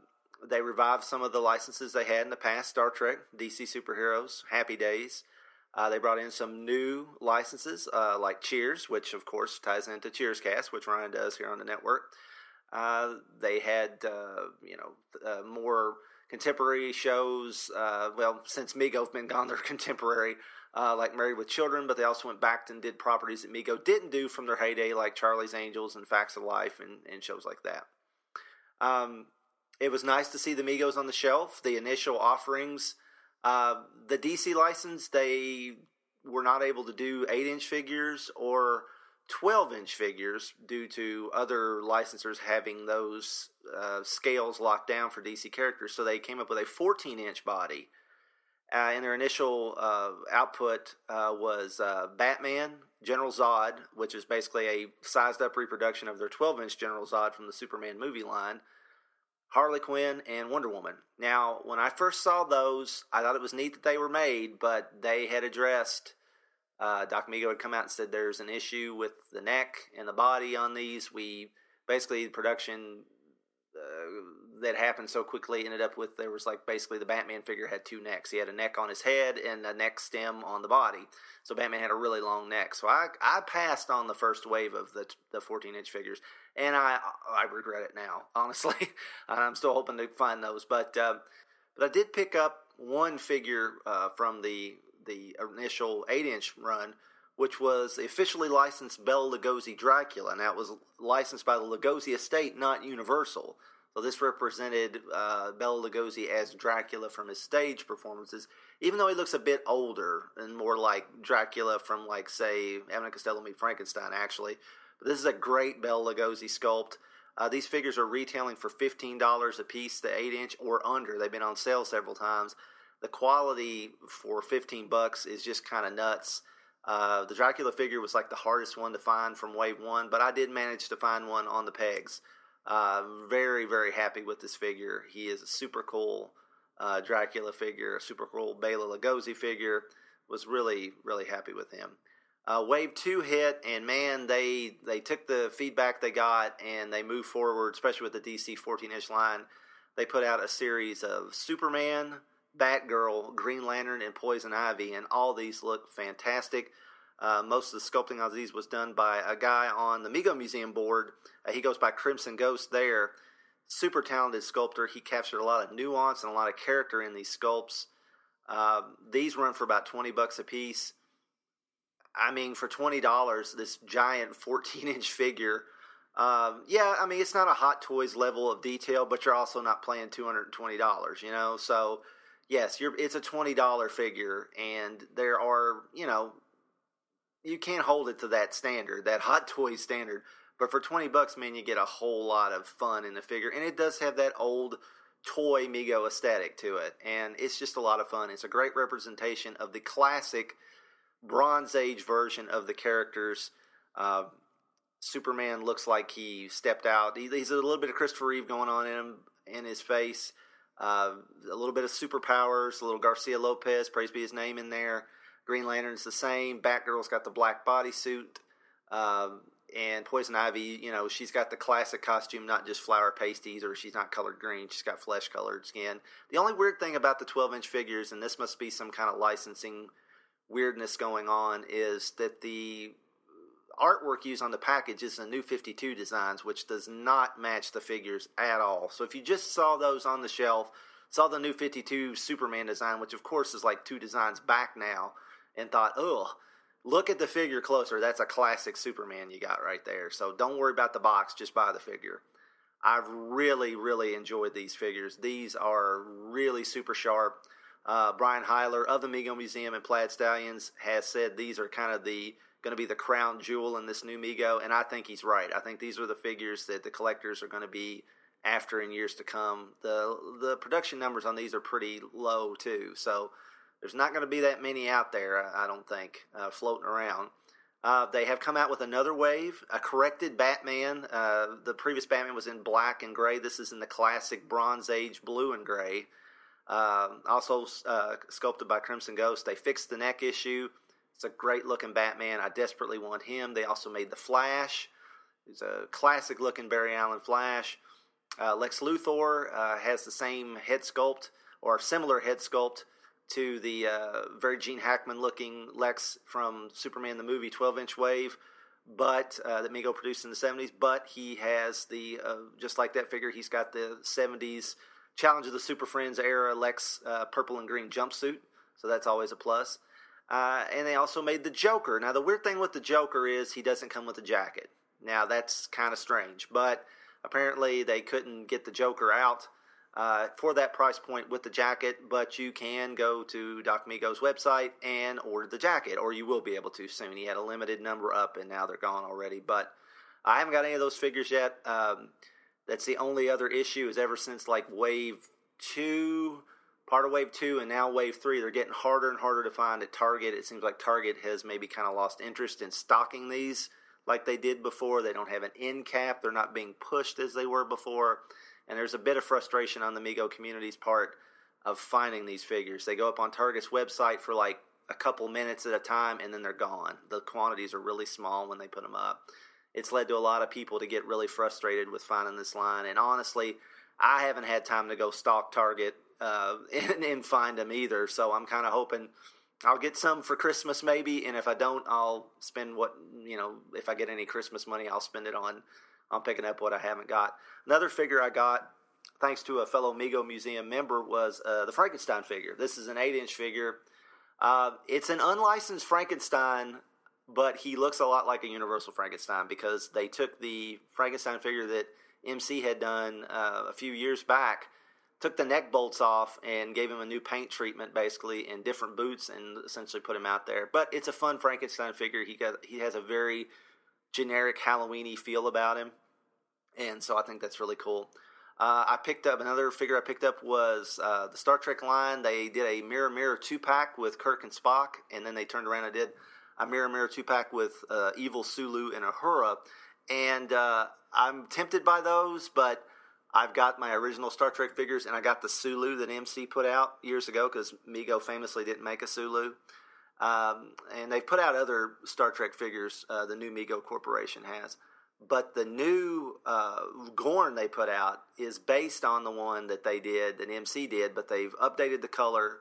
they revived some of the licenses they had in the past Star Trek, DC Superheroes, Happy Days. Uh, they brought in some new licenses uh, like Cheers, which of course ties into Cheers Cast, which Ryan does here on the network. Uh, they had, uh, you know, uh, more contemporary shows. Uh, well, since Mego's been gone, they're [laughs] contemporary uh, like Married with Children, but they also went back and did properties that Mego didn't do from their heyday, like Charlie's Angels and Facts of Life and, and shows like that. Um, it was nice to see the Megos on the shelf. The initial offerings, uh, the DC license, they were not able to do 8 inch figures or 12 inch figures due to other licensors having those uh, scales locked down for DC characters. So they came up with a 14 inch body uh, and their initial uh, output uh, was uh, Batman, General Zod, which is basically a sized up reproduction of their 12 inch General Zod from the Superman movie line, Harley Quinn, and Wonder Woman. Now, when I first saw those, I thought it was neat that they were made, but they had addressed. Uh, Doc Mego had come out and said there's an issue with the neck and the body on these. We basically production uh, that happened so quickly ended up with there was like basically the Batman figure had two necks. He had a neck on his head and a neck stem on the body. So Batman had a really long neck. So I I passed on the first wave of the the 14 inch figures, and I I regret it now. [laughs] Honestly, I'm still hoping to find those, but uh, but I did pick up one figure uh, from the the initial eight inch run which was officially licensed Bela Lugosi Dracula. Now, it was licensed by the Lugosi estate, not Universal. So this represented uh, Bela Lugosi as Dracula from his stage performances, even though he looks a bit older and more like Dracula from, like, say, Abbott Costello meet Frankenstein, actually. But this is a great Bela Lugosi sculpt. Uh, these figures are retailing for $15 a piece, the 8 inch or under. They've been on sale several times. The quality for 15 bucks is just kind of nuts. Uh, the Dracula figure was like the hardest one to find from Wave 1, but I did manage to find one on the pegs. Uh, very, very happy with this figure. He is a super cool uh, Dracula figure, a super cool Bela Lugosi figure. Was really, really happy with him. Uh, wave two hit, and man, they they took the feedback they got and they moved forward, especially with the DC 14 inch line. They put out a series of Superman, Batgirl, Green Lantern, and Poison Ivy, and all these look fantastic. Uh, most of the sculpting of these was done by a guy on the Mego Museum board. Uh, he goes by Crimson Ghost there. Super talented sculptor. He captured a lot of nuance and a lot of character in these sculpts. Uh, these run for about 20 bucks a piece. I mean, for $20, this giant 14 inch [laughs] figure. Um, yeah, I mean, it's not a Hot Toys level of detail, but you're also not playing $220, you know? So yes, you're it's a twenty dollar figure, and there are you know you can't hold it to that standard, that Hot toy standard. But for twenty bucks, man, you get a whole lot of fun in the figure, and it does have that old toy Mego aesthetic to it, and it's just a lot of fun. It's a great representation of the classic Bronze Age version of the characters. Uh, Superman looks like he stepped out. He, he's a little bit of Christopher Reeve going on in him in his face. Uh, a little bit of superpowers, a little Garcia Lopez, praise be his name in there. Green Lantern's the same. Batgirl's got the black bodysuit. Um, and Poison Ivy, you know, she's got the classic costume, not just flower pasties, or she's not colored green. She's got flesh colored skin. The only weird thing about the 12 inch figures, and this must be some kind of licensing weirdness going on, is that the artwork used on the package is the new 52 designs, which does not match the figures at all. So if you just saw those on the shelf, saw the new 52 Superman design, which of course is like two designs back now, and thought, oh, look at the figure closer. That's a classic Superman you got right there. So don't worry about the box, just buy the figure. I've really, really enjoyed these figures. These are really super sharp. Uh, Brian Heiler of the Mego Museum and Plaid Stallions has said these are kind of the going to be the crown jewel in this new Mego, and I think he's right. I think these are the figures that the collectors are going to be after in years to come. the The production numbers on these are pretty low too, so there's not going to be that many out there. I don't think uh, floating around. Uh, they have come out with another wave, a corrected Batman. Uh, the previous Batman was in black and gray. This is in the classic Bronze Age blue and gray. Um, also uh, sculpted by Crimson Ghost. They fixed the neck issue. It's a great looking Batman. I desperately want him. They also made the Flash. It's a classic looking Barry Allen Flash. Uh, Lex Luthor uh, has the same head sculpt or similar head sculpt to the uh, very Gene Hackman looking Lex from Superman the movie 12 inch wave, but uh, that Mego produced in the 70s. But he has the uh, just like that figure, he's got the 70s Challenge of the Super Friends era Lex uh, purple and green jumpsuit, so that's always a plus. Uh, and they also made the Joker. Now, the weird thing with the Joker is he doesn't come with a jacket. Now, that's kind of strange, but apparently they couldn't get the Joker out uh, for that price point with the jacket, but you can go to Doc Mego's website and order the jacket, or you will be able to soon. He had a limited number up, and now they're gone already. But I haven't got any of those figures yet. Um, that's the only other issue is ever since like Wave 2 part of wave two and now wave three they're getting harder and harder to find at target it seems like target has maybe kind of lost interest in stocking these like they did before they don't have an end cap they're not being pushed as they were before and there's a bit of frustration on the mego community's part of finding these figures they go up on target's website for like a couple minutes at a time and then they're gone the quantities are really small when they put them up it's led to a lot of people to get really frustrated with finding this line and honestly I haven't had time to go stalk Target uh, [laughs] and, and find them either. So I'm kind of hoping I'll get some for Christmas maybe, and if I don't, I'll spend what you know. If I get any Christmas money, I'll spend it on on picking up what I haven't got. Another figure I got, thanks to a fellow Mego Museum member, was uh, the Frankenstein figure. This is an eight inch figure. Uh, it's an unlicensed Frankenstein, but he looks a lot like a Universal Frankenstein because they took the Frankenstein figure that EMCE had done uh, a few years back took the neck bolts off and gave him a new paint treatment basically in different boots and essentially put him out there but it's a fun frankenstein figure he got he has a very generic halloweeny feel about him and so i think that's really cool uh, i picked up another figure i picked up was uh, the star trek line they did a mirror mirror two pack with kirk and spock and then they turned around and did a mirror mirror two pack with uh, evil sulu and uhura and uh, i'm tempted by those but I've got my original Star Trek figures, and I got the Sulu that EMCE put out years ago because Mego famously didn't make a Sulu. Um, and they've put out other Star Trek figures. Uh, the new Mego Corporation has, but the new uh, Gorn they put out is based on the one that they did that EMCE did, but they've updated the color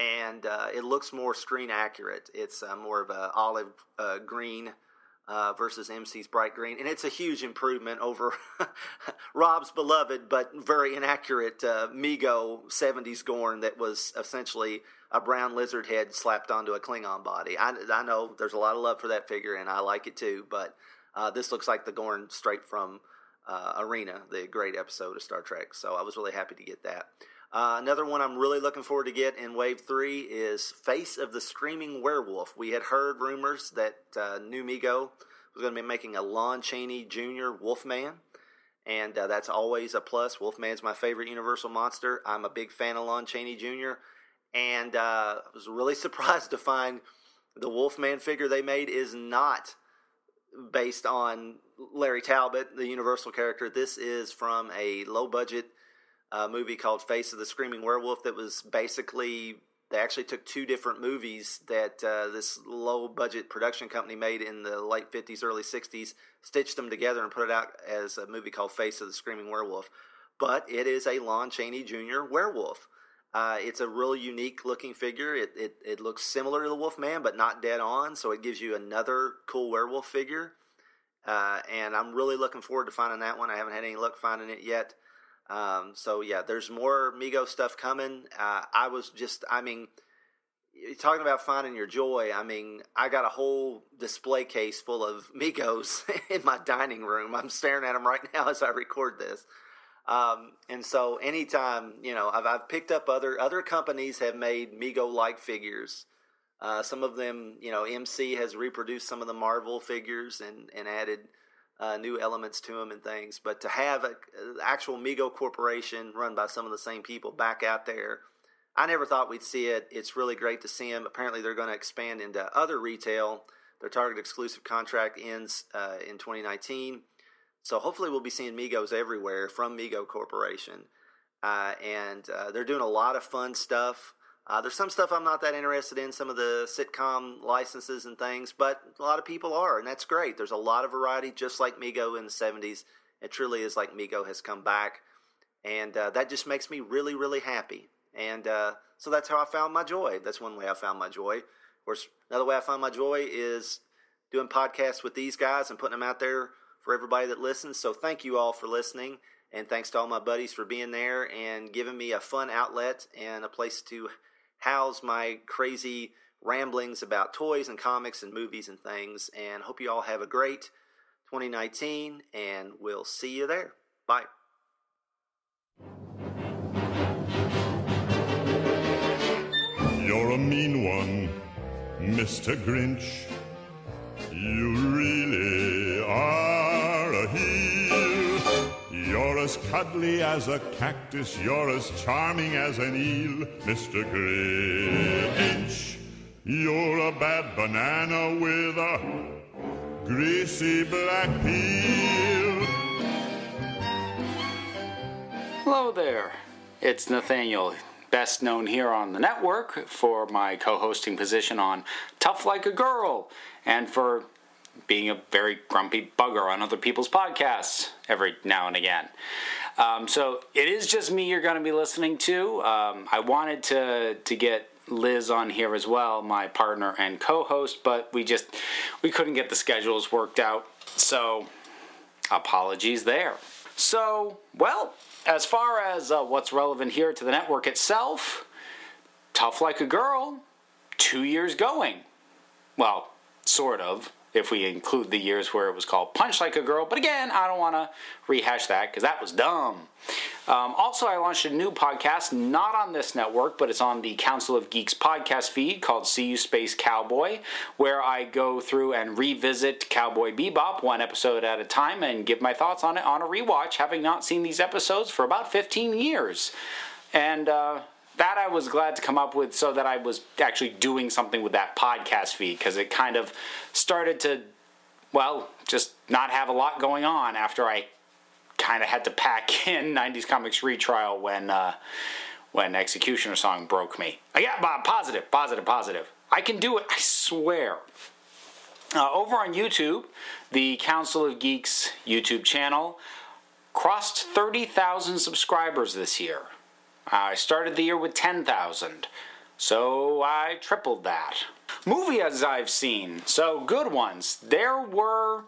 and uh, it looks more screen accurate. It's uh, more of a olive uh, green uh, versus EMCE's bright green, and it's a huge improvement over [laughs] Rob's beloved but very inaccurate uh, Mego '70s Gorn that was essentially a brown lizard head slapped onto a Klingon body. I, I know there's a lot of love for that figure, and I like it too, but uh, this looks like the Gorn straight from uh, Arena, the great episode of Star Trek. So I was really happy to get that. Uh, another one I'm really looking forward to get in Wave 3 is Face of the Screaming Werewolf. We had heard rumors that uh, New Mego was going to be making a Lon Chaney Jr. Wolfman, and uh, that's always a plus. Wolfman's my favorite Universal monster. I'm a big fan of Lon Chaney Jr., and uh, I was really [laughs] surprised to find the Wolfman figure they made is not based on Larry Talbot, the Universal character. This is from a low budget uh, movie called Face of the Screaming Werewolf that was basically they actually took two different movies that uh, this low budget production company made in the late 50s, early 60s, stitched them together and put it out as a movie called Face of the Screaming Werewolf. But it is a Lon Chaney Jr. werewolf. Uh, it's a real unique looking figure. It, it, it looks similar to the Wolfman, but not dead on, so it gives you another cool werewolf figure. Uh, and I'm really looking forward to finding that one. I haven't had any luck finding it yet. Um, so yeah, there's more Mego stuff coming. Uh, I was just, I mean, talking about finding your joy. I mean, I got a whole display case full of Megos [laughs] in my dining room. I'm staring at them right [laughs] now as I record this. Um, and so anytime, you know, I've, I've picked up other, other companies have made Mego like figures. Uh, some of them, you know, EMCE has reproduced some of the Marvel figures and, and added, uh, new elements to them and things. But to have an actual Mego corporation run by some of the same people back out there, I never thought we'd see it. It's really great to see them. Apparently, they're going to expand into other retail. Their Target exclusive contract ends uh, in 2019. So hopefully, we'll be seeing Megos everywhere from Mego Corporation. Uh, and uh, they're doing a lot of fun stuff. Uh, there's some stuff I'm not that interested in, some of the sitcom licenses and things, but a lot of people are, and that's great. There's a lot of variety, just like Mego in the 70s. It truly is like Mego has come back, and uh, that just makes me really, really happy. And uh, so that's how I found my joy. That's one way I found my joy. Of course, another way I found my joy is doing podcasts with these guys and putting them out there for everybody that listens. So thank you all for listening. And thanks to all my buddies for being there and giving me a fun outlet and a place to house my crazy ramblings about toys and comics and movies and things. And hope you all have a great 2019, and we'll see you there. Bye. You're a mean one, Mr. Grinch. You really are as cuddly as a cactus, you're as charming as an eel, Mr. Grinch. You're a bad banana with a greasy black peel. Hello there. It's Nathaniel, best known here on the network for my co hosting position on Tough Like a Girl and for being a very grumpy bugger on other people's podcasts every now and again. Um, so it is just me you're going to be listening to. Um, I wanted to to get Liz on here as well, my partner and co-host, but we just we couldn't get the schedules worked out. So apologies there. So well, as far as uh, what's relevant here to the network itself, tough like a girl, two years going. Well, sort of if we include the years where it was called Punch Like a Girl. But again, I don't want to rehash that because that was dumb. Um, also, I launched a new podcast, not on this network, but it's on the Council of Geeks podcast feed called See You Space Cowboy, where I go through and revisit Cowboy Bebop one episode at a time and give my thoughts on it on a rewatch, having not seen these episodes for about 15 years. And, uh, that I was glad to come up with so that I was actually doing something with that podcast feed because it kind of started to, well, just not have a lot going on after I kind of had to pack [laughs] in 90s Comics retrial when uh, when X-Cutioner Song broke me. I got uh, positive, positive, positive. I can do it, I swear. Uh, over on YouTube, the Council of Geeks YouTube channel crossed 30,000 subscribers this year. I started the year with 10,000, so I tripled that. Movies I've seen, so good ones. There were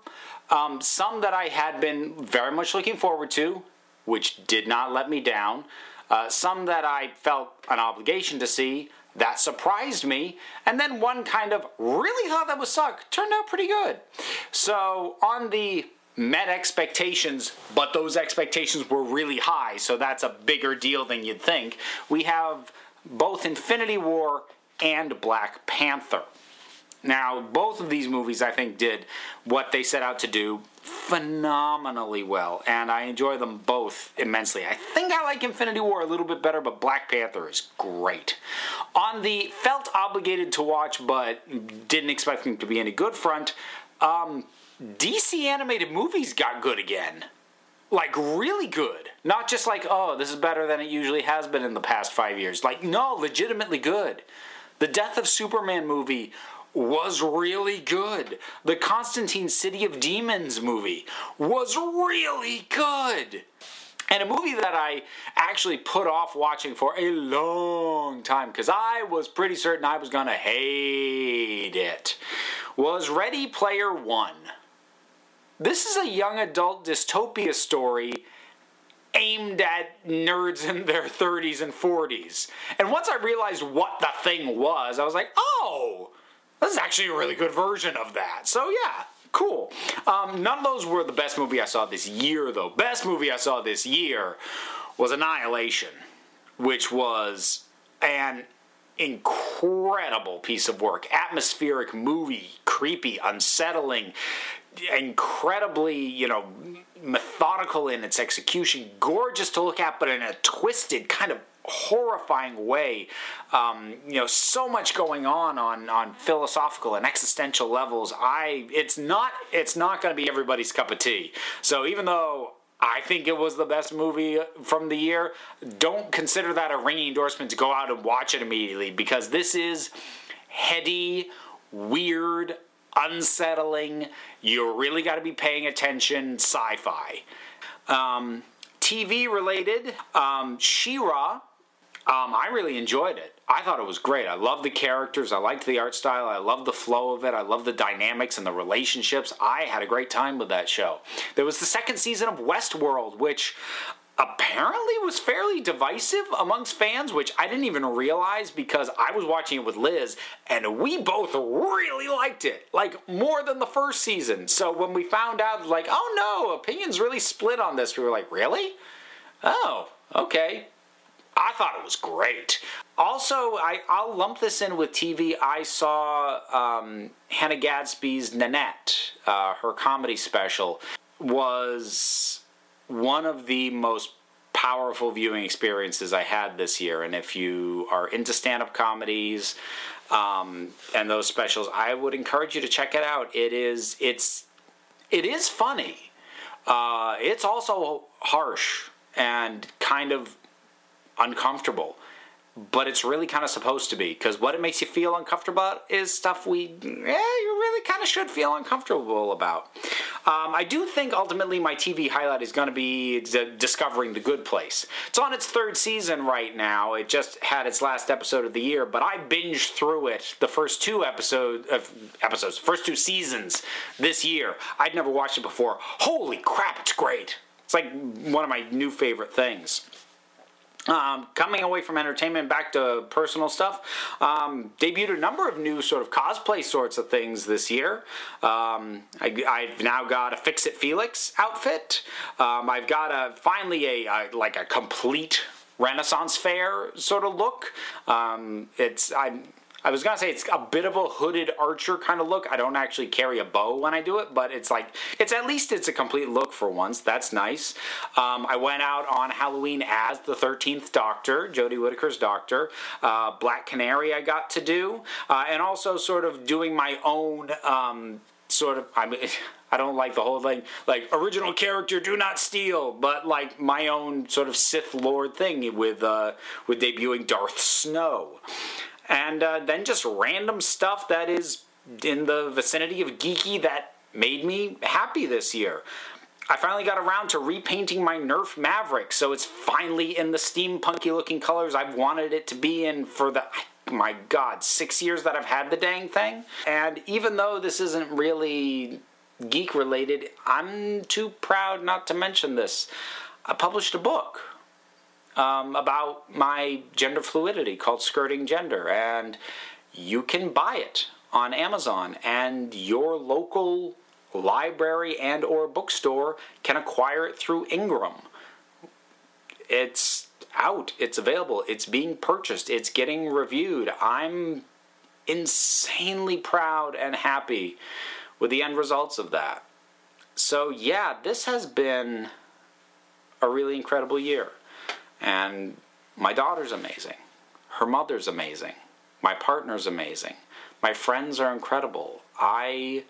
um, some that I had been very much looking forward to, which did not let me down. Uh, some that I felt an obligation to see, that surprised me. And then one kind of really thought that would suck, turned out pretty good. So on the met expectations, but those expectations were really high, so that's a bigger deal than you'd think. We have both Infinity War and Black Panther. Now, both of these movies, I think, did what they set out to do phenomenally well, and I enjoy them both immensely. I think I like Infinity War a little bit better, but Black Panther is great. On the felt obligated to watch, but didn't expect them to be any good front, um, DC animated movies got good again. like really good. Not just like, oh, this is better than it usually has been in the past five years. Like, no, legitimately good. The Death of Superman movie was really good. The Constantine City of Demons movie was really good. And a movie that I actually put off watching for a long time because I was pretty certain I was going to hate it was Ready Player One. This is a young adult dystopia story aimed at nerds in their 30s and 40s. And once I realized what the thing was, I was like, oh, this is actually a really good version of that. So yeah, cool. Um, none of those were the best movie I saw this year, though. Best movie I saw this year was Annihilation, which was an incredible piece of work. Atmospheric movie, creepy, unsettling, incredibly, you know, methodical in its execution, gorgeous to look at, but in a twisted, kind of horrifying way. Um, you know, so much going on on on philosophical and existential levels. I it's not it's not going to be everybody's cup of tea. So even though I think it was the best movie from the year. Don't consider that a ringing endorsement to go out and watch it immediately because this is heady, weird, unsettling. You really got to be paying attention sci fi. Um, TV related, um, She-Ra um, I really enjoyed it. I thought it was great. I love the characters. I liked the art style. I love the flow of it. I love the dynamics and the relationships. I had a great time with that show. There was the second season of Westworld, which apparently was fairly divisive amongst fans, which I didn't even realize because I was watching it with Liz and we both really liked it, like more than the first season. So when we found out, like, oh no, opinions really split on this, we were like, really? Oh, okay. I thought it was great. Also, I, I'll lump this in with TV. I saw um, Hannah Gadsby's Nanette, uh, her comedy special, was one of the most powerful viewing experiences I had this year. And if you are into stand up comedies um, and those specials, I would encourage you to check it out. It is, it's, it is funny. Uh, it's also harsh and kind of uncomfortable. But it's really kind of supposed to be because what it makes you feel uncomfortable about is stuff we, eh, you really kind of should feel uncomfortable about. Um, I do think ultimately my TV highlight is going to be d- discovering The Good Place. It's on its third season right now. It just had its last episode of the year, but I binged through it the first two episodes of episodes, first two seasons this year. I'd never watched it before. Holy crap, it's great! It's like one of my new favorite things. Um, coming away from entertainment back to personal stuff, um, debuted a number of new sort of cosplay sorts of things this year. Um, I, have now got a Fix It Felix outfit. Um, I've got a finally a, a, like a complete Renaissance fair sort of look. Um, it's I'm I was gonna say it's a bit of a hooded archer kind of look. I don't actually carry a bow when I do it, but it's like it's at least it's a complete look for once. That's nice. Um, I went out on Halloween as the Thirteenth Doctor, Jodie Whittaker's Doctor. Uh, Black Canary I got to do, uh, and also sort of doing my own um, sort of. I mean. [laughs] I don't like the whole thing, like original character, do not steal, but like my own sort of Sith Lord thing with uh, with debuting Darth Snow and uh, then just random stuff that is in the vicinity of geeky that made me happy this year. I finally got around to repainting my Nerf Maverick, so it's finally in the steampunky looking colors I've wanted it to be in for the my god, six years that I've had the dang thing. And even though this isn't really geek related, I'm too proud not to mention this. I published a book um, about my gender fluidity called Skirting Gender, and you can buy it on Amazon, and your local library and or bookstore can acquire it through Ingram. It's out, it's available, it's being purchased, it's getting reviewed. I'm insanely proud and happy with the end results of that. So, yeah, this has been a really incredible year. And my daughter's amazing. Her mother's amazing. My partner's amazing. My friends are incredible. I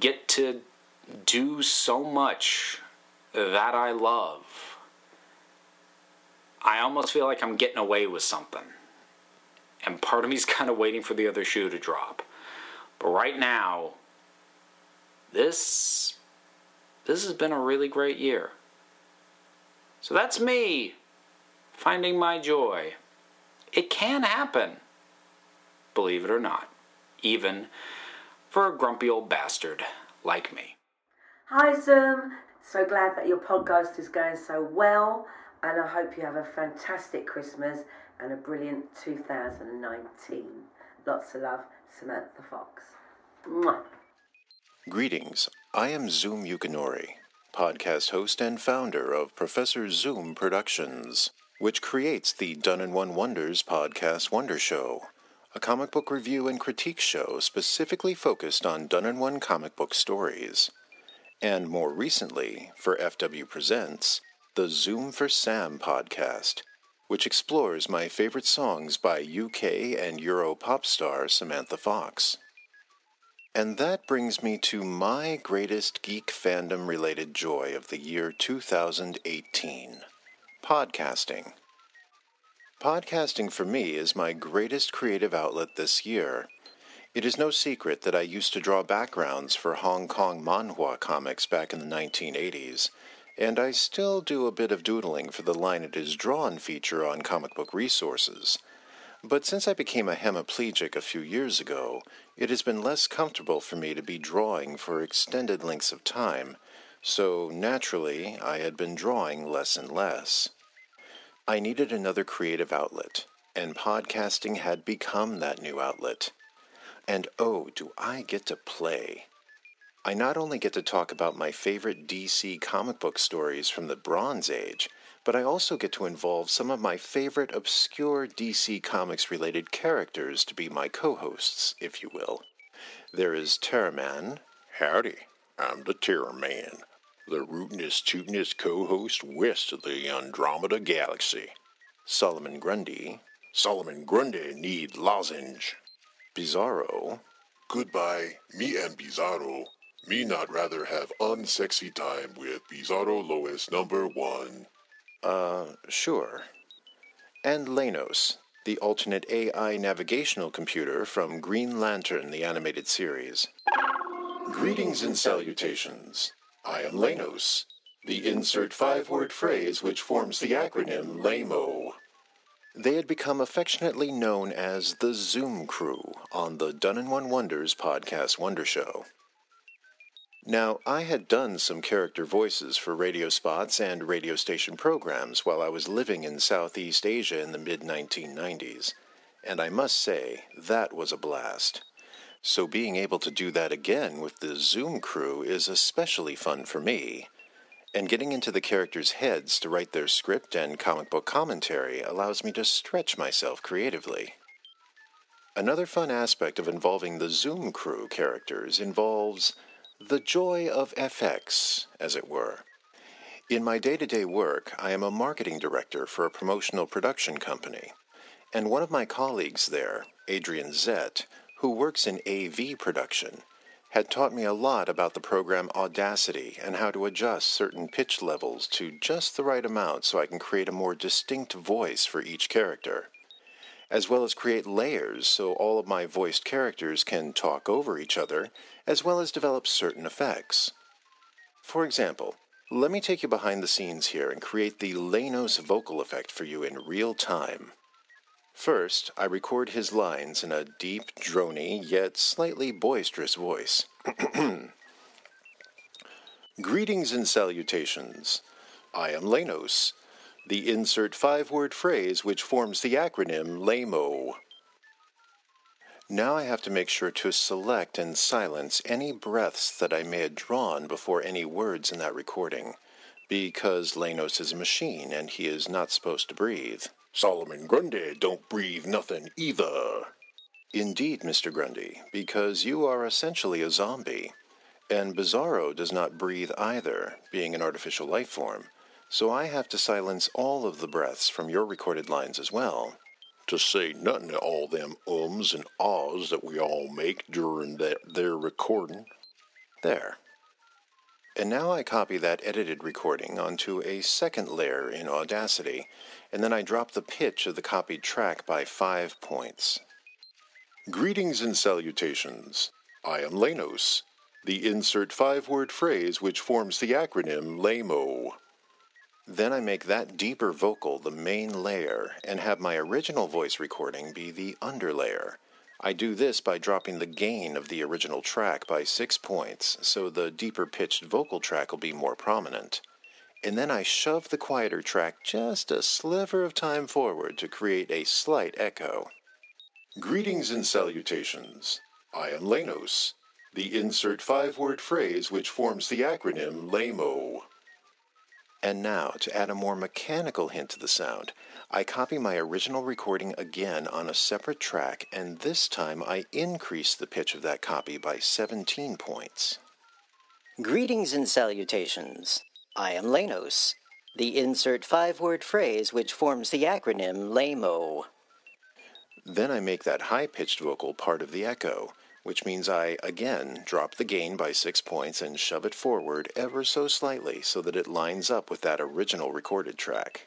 get to do so much that I love, I almost feel like I'm getting away with something. And part of me's [laughs] kind of waiting for the other shoe to drop. But right now, this this has been a really great year. So that's me finding my joy. It can happen, believe it or not, even for a grumpy old bastard like me. Hi, Zoom. So glad that your podcast is going so well, and I hope you have a fantastic Christmas and a brilliant 2019. Lots of love, Samantha Fox. Mwah. Greetings. I am Zoom Yukinori, podcast host and founder of Professor Zoom Productions, which creates the Done in One Wonders podcast Wonder Show, a comic book review and critique show specifically focused on done in one comic book stories. And more recently, for FW Presents, the Zoom for Sam podcast, which explores my favorite songs by UK and Euro pop star Samantha Fox. And that brings me to my greatest geek fandom related joy of the year 2018 podcasting. Podcasting for me is my greatest creative outlet this year. It is no secret that I used to draw backgrounds for Hong Kong manhua comics back in the 1980s, and I still do a bit of doodling for the Line It Is Drawn feature on comic book resources. But since I became a hemiplegic a few years ago, it has been less comfortable for me to be drawing for extended lengths of time, so naturally I had been drawing less and less. I needed another creative outlet, and podcasting had become that new outlet. And oh, do I get to play! I not only get to talk about my favorite DC comic book stories from the Bronze Age, but I also get to involve some of my favorite obscure DC Comics related characters to be my co hosts, if you will. There is Terraman. Howdy, I'm the Terraman, the rootinest, tootinest co host west of the Andromeda Galaxy. Solomon Grundy. Solomon Grundy need lozenge. Bizarro. Goodbye, me and Bizarro. Me not rather have unsexy time with Bizarro Lois number one. Uh, sure. And Lanos, the alternate AI navigational computer from Green Lantern, the animated series. Greetings and salutations. I am Lanos, the insert five word phrase which forms the acronym LAMO. They had become affectionately known as the Zoom Crew on the Done in One Wonders podcast Wonder Show. Now, I had done some character voices for radio spots and radio station programs while I was living in Southeast Asia in the mid 1990s, and I must say, that was a blast. So, being able to do that again with the Zoom crew is especially fun for me. And getting into the characters' heads to write their script and comic book commentary allows me to stretch myself creatively. Another fun aspect of involving the Zoom crew characters involves the joy of FX, as it were. In my day to day work, I am a marketing director for a promotional production company, and one of my colleagues there, Adrian Zett, who works in AV production, had taught me a lot about the program Audacity and how to adjust certain pitch levels to just the right amount so I can create a more distinct voice for each character, as well as create layers so all of my voiced characters can talk over each other as well as develop certain effects. For example, let me take you behind the scenes here and create the Lanos vocal effect for you in real time. First, I record his lines in a deep, drony, yet slightly boisterous voice. [clears throat] Greetings and salutations. I am Lanos, the insert five word phrase which forms the acronym LAMO. Now I have to make sure to select and silence any breaths that I may have drawn before any words in that recording, because Lanos is a machine and he is not supposed to breathe. Solomon Grundy don't breathe nothing either. Indeed, Mr. Grundy, because you are essentially a zombie. And Bizarro does not breathe either, being an artificial life form, so I have to silence all of the breaths from your recorded lines as well. To say nothing of all them ums and ahs that we all make during that there recording. There. And now I copy that edited recording onto a second layer in Audacity, and then I drop the pitch of the copied track by five points. Greetings and salutations. I am Lanos, the insert five word phrase which forms the acronym LAMO. Then I make that deeper vocal the main layer and have my original voice recording be the underlayer. I do this by dropping the gain of the original track by six points, so the deeper pitched vocal track will be more prominent. And then I shove the quieter track just a sliver of time forward to create a slight echo. Greetings and salutations. I am Lanos, the insert five word phrase which forms the acronym LAMO. And now, to add a more mechanical hint to the sound, I copy my original recording again on a separate track, and this time I increase the pitch of that copy by 17 points. Greetings and salutations. I am Lanos, the insert five word phrase which forms the acronym LAMO. Then I make that high pitched vocal part of the echo, which means I again drop the gain by six points and shove it forward ever so slightly so that it lines up with that original recorded track.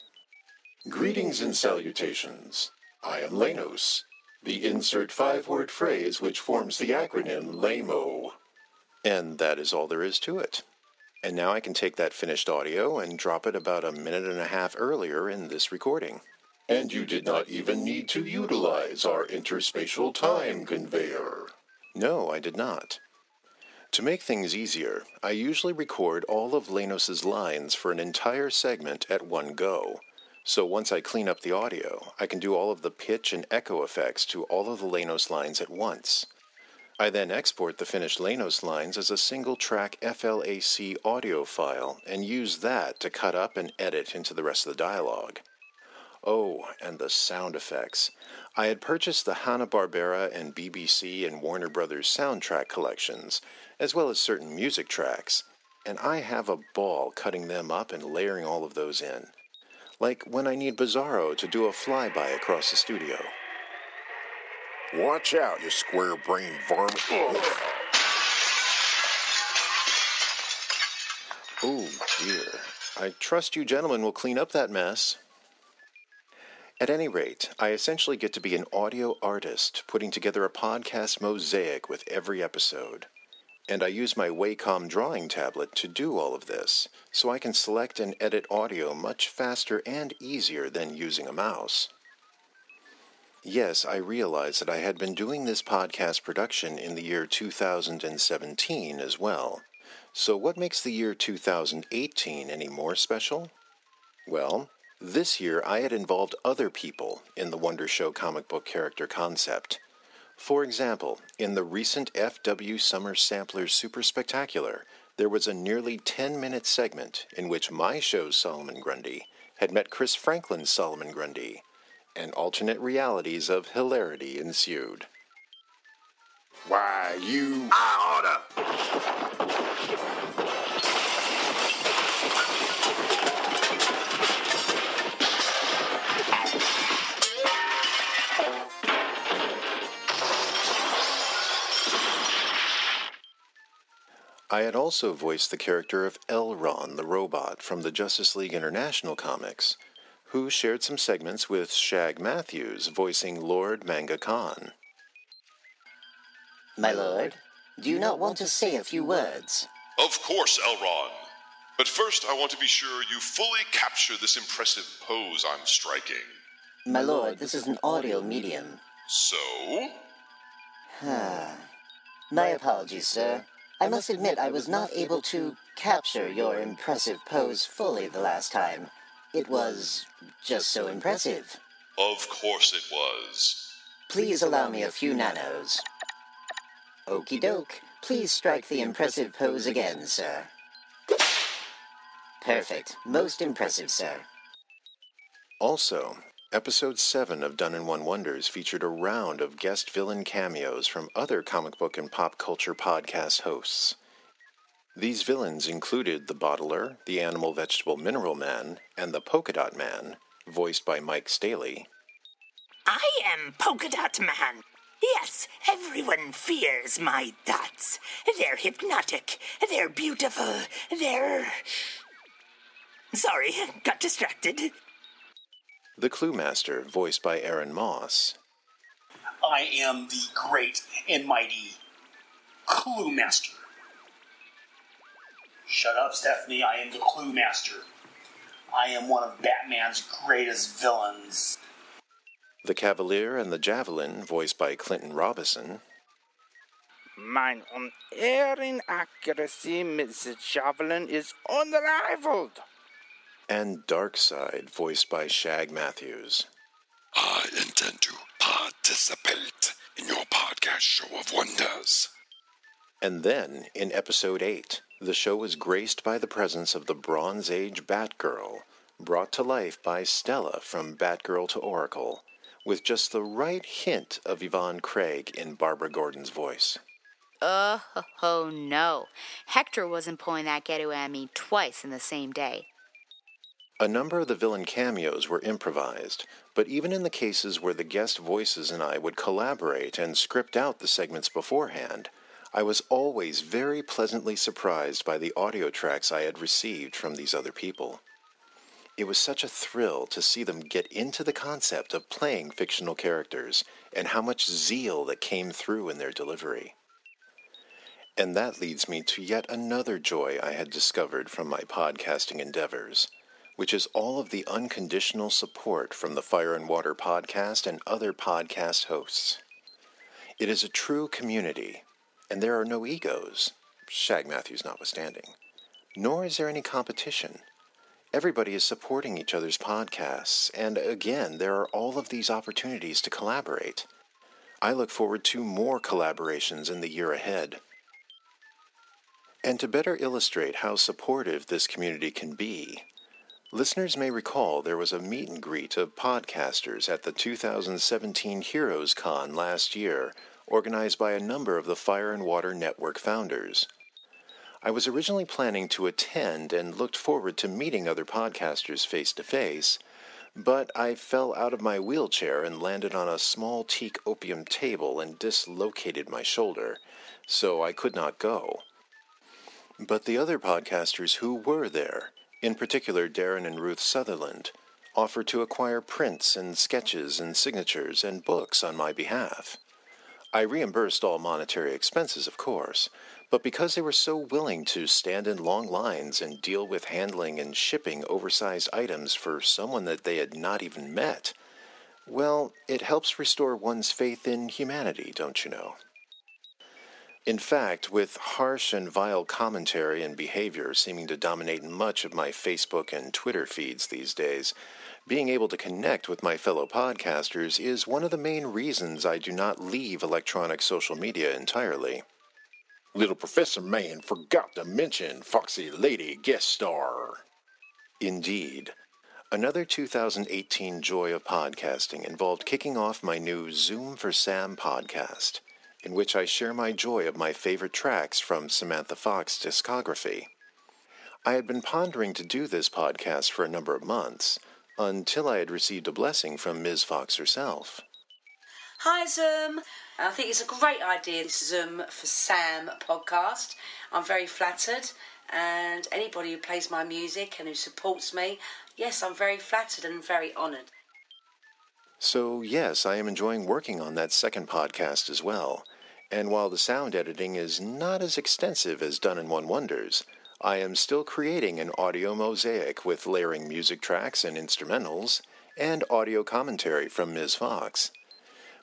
Greetings and salutations. I am Lanos, the insert five word phrase which forms the acronym LAMO. And that is all there is to it. And now I can take that finished audio and drop it about a minute and a half earlier in this recording. And you did not even need to utilize our interspatial time conveyor. No, I did not. To make things easier, I usually record all of Lanos's lines for an entire segment at one go. So once I clean up the audio, I can do all of the pitch and echo effects to all of the Lanos lines at once. I then export the finished Lanos lines as a single track FLAC audio file and use that to cut up and edit into the rest of the dialogue. Oh, and the sound effects. I had purchased the Hanna-Barbera and BBC and Warner Brothers soundtrack collections, as well as certain music tracks, and I have a ball cutting them up and layering all of those in. Like when I need Bizarro to do a flyby across the studio. Watch out, you square brained varmint. Oh dear. I trust you gentlemen will clean up that mess. At any rate, I essentially get to be an audio artist, putting together a podcast mosaic with every episode. And I use my Wacom drawing tablet to do all of this, so I can select and edit audio much faster and easier than using a mouse. Yes, I realize that I had been doing this podcast production in the year 2017 as well. So what makes the year 2018 any more special? Well, this year, I had involved other people in the Wonder Show comic book character concept. For example, in the recent FW Summer Sampler Super Spectacular, there was a nearly 10 minute segment in which my show's Solomon Grundy had met Chris Franklin's Solomon Grundy, and alternate realities of hilarity ensued. Why, you. I oughta. I had also voiced the character of L-Ron the robot from the Justice League International comics, who shared some segments with Shag Matthews voicing Lord Manga Khan. My lord, do you not want to say a few words? Of course, L-Ron. But first, I want to be sure you fully capture this impressive pose I'm striking. My lord, this is an audio medium. So? My apologies, sir. I must admit I was not able to capture your impressive pose fully the last time. It was just so impressive. Of course it was. Please allow me a few nanos. Okie doke. Please strike the impressive pose again, sir. Perfect. Most impressive, sir. Also, episode 7 of Done in One Wonders featured a round of guest villain cameos from other comic book and pop culture podcast hosts. These villains included the Bottler, the Animal Vegetable Mineral Man, and the Polka Dot Man, voiced by Mike Staley. I am Polka Dot Man. Yes, everyone fears my dots. They're hypnotic. They're beautiful. They're. Sorry, got distracted. The Clue Master, voiced by Aaron Moss. I am the great and mighty Clue Master. Shut up, Stephanie. I am the Clue Master. I am one of Batman's greatest villains. The Cavalier and the Javelin, voiced by Clinton Robinson. Mine unerring accuracy, Mrs. Javelin, is unrivaled. And Darkseid, voiced by Shag Matthews. I intend to participate in your podcast show of wonders. And then, in episode 8, the show was graced by the presence of the Bronze Age Batgirl, brought to life by Stella from Batgirl to Oracle, with just the right hint of Yvonne Craig in Barbara Gordon's voice. Oh, oh no. Hector wasn't pulling that getaway at me twice in the same day. A number of the villain cameos were improvised, but even in the cases where the guest voices and I would collaborate and script out the segments beforehand, I was always very pleasantly surprised by the audio tracks I had received from these other people. It was such a thrill to see them get into the concept of playing fictional characters and how much zeal that came through in their delivery. And that leads me to yet another joy I had discovered from my podcasting endeavors which is all of the unconditional support from the Fire and Water podcast and other podcast hosts. It is a true community, and there are no egos, Shag Matthews notwithstanding, nor is there any competition. Everybody is supporting each other's podcasts, and again, there are all of these opportunities to collaborate. I look forward to more collaborations in the year ahead. And to better illustrate how supportive this community can be, Listeners may recall there was a meet and greet of podcasters at the 2017 Heroes Con last year, organized by a number of the Fire and Water Network founders. I was originally planning to attend and looked forward to meeting other podcasters face to face, but I fell out of my wheelchair and landed on a small teak opium table and dislocated my shoulder, so I could not go. But the other podcasters who were there, in particular Darren and Ruth Sutherland, offered to acquire prints and sketches and signatures and books on my behalf. I reimbursed all monetary expenses, of course, but because they were so willing to stand in long lines and deal with handling and shipping oversized items for someone that they had not even met, well, it helps restore one's faith in humanity, don't you know? In fact, with harsh and vile commentary and behavior seeming to dominate much of my Facebook and Twitter feeds these days, being able to connect with my fellow podcasters is one of the main reasons I do not leave electronic social media entirely. Little Professor Man forgot to mention Foxy Lady guest star. Indeed. Another 2018 joy of podcasting involved kicking off my new Zoom for Sam podcast in which I share my joy of my favorite tracks from Samantha Fox's discography. I had been pondering to do this podcast for a number of months until I had received a blessing from Ms. Fox herself. Hi, Zoom. I think it's a great idea, this Zoom for Sam podcast. I'm very flattered, and anybody who plays my music and who supports me, yes, I'm very flattered and very honoured. So, yes, I am enjoying working on that second podcast as well. And while the sound editing is not as extensive as Done in One Wonders, I am still creating an audio mosaic with layering music tracks and instrumentals, and audio commentary from Ms. Fox.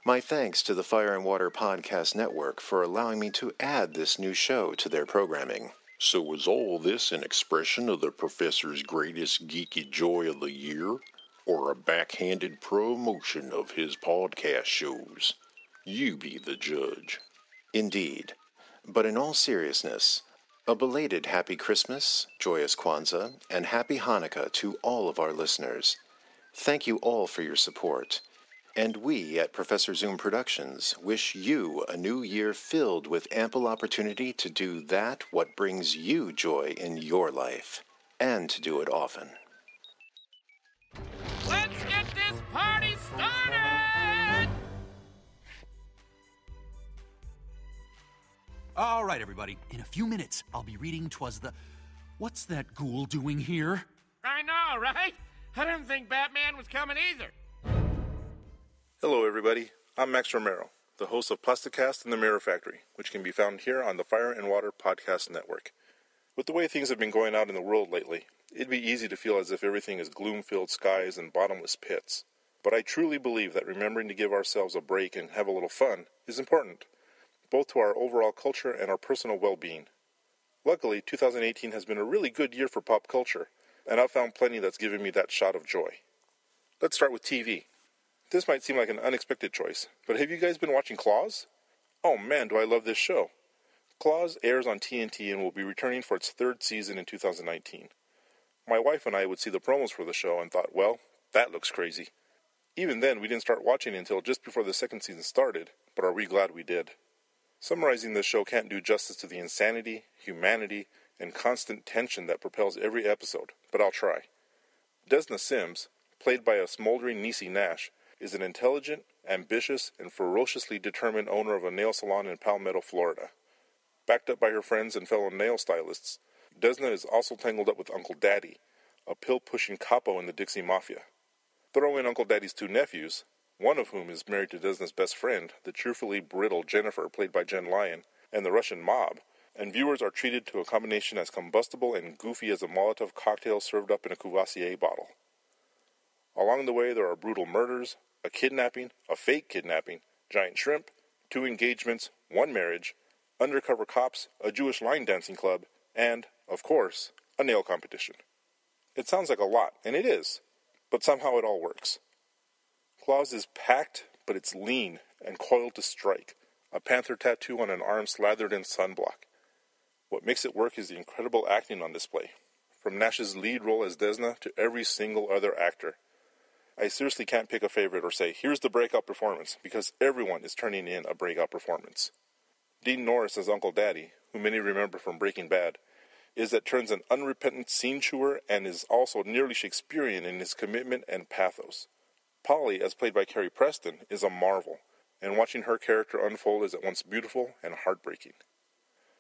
My thanks to the Fire and Water Podcast Network for allowing me to add this new show to their programming. So, was all this an expression of the professor's greatest geeky joy of the year, or a backhanded promotion of his podcast shows? You be the judge. Indeed. But in all seriousness, a belated Happy Christmas, joyous Kwanzaa, and Happy Hanukkah to all of our listeners. Thank you all for your support. And we at Professor Zoom Productions wish you a new year filled with ample opportunity to do that what brings you joy in your life, and to do it often. Let's get this party started! All right, everybody. In a few minutes, I'll be reading Twas the. What's that ghoul doing here? I know, right? I didn't think Batman was coming either. Hello, everybody. I'm Max Romero, the host of Plasticast and the Mirror Factory, which can be found here on the Fire and Water Podcast Network. With the way things have been going out in the world lately, it'd be easy to feel as if everything is gloom filled skies and bottomless pits. But I truly believe that remembering to give ourselves a break and have a little fun is important, both to our overall culture and our personal well being. Luckily, 2018 has been a really good year for pop culture, and I've found plenty that's given me that shot of joy. Let's start with TV. This might seem like an unexpected choice, but have you guys been watching Claws? Oh man, do I love this show! Claws airs on TNT and will be returning for its third season in 2019. My wife and I would see the promos for the show and thought, well, that looks crazy. Even then, we didn't start watching until just before the second season started, but are we glad we did? Summarizing this show can't do justice to the insanity, humanity, and constant tension that propels every episode, but I'll try. Desna Simms, played by a smoldering Niecy Nash, is an intelligent, ambitious, and ferociously determined owner of a nail salon in Palmetto, Florida. Backed up by her friends and fellow nail stylists, Desna is also tangled up with Uncle Daddy, a pill pushing capo in the Dixie Mafia. Throw in Uncle Daddy's two nephews, one of whom is married to Desna's best friend, the cheerfully brittle Jennifer, played by Jenn Lyon, and the Russian mob, and viewers are treated to a combination as combustible and goofy as a Molotov cocktail served up in a Courvoisier bottle. Along the way, there are brutal murders, a kidnapping, a fake kidnapping, giant shrimp, two engagements, one marriage, undercover cops, a Jewish line dancing club, and, of course, a nail competition. It sounds like a lot, and it is, but somehow it all works. Claws is packed, but it's lean and coiled to strike, a panther tattoo on an arm slathered in sunblock. What makes it work is the incredible acting on display, from Nash's lead role as Desna to every single other actor. I seriously can't pick a favorite or say, here's the breakout performance, because everyone is turning in a breakout performance. Dean Norris as Uncle Daddy, who many remember from Breaking Bad, is that turns an unrepentant scene chewer and is also nearly Shakespearean in his commitment and pathos. Polly, as played by Carrie Preston, is a marvel, and watching her character unfold is at once beautiful and heartbreaking.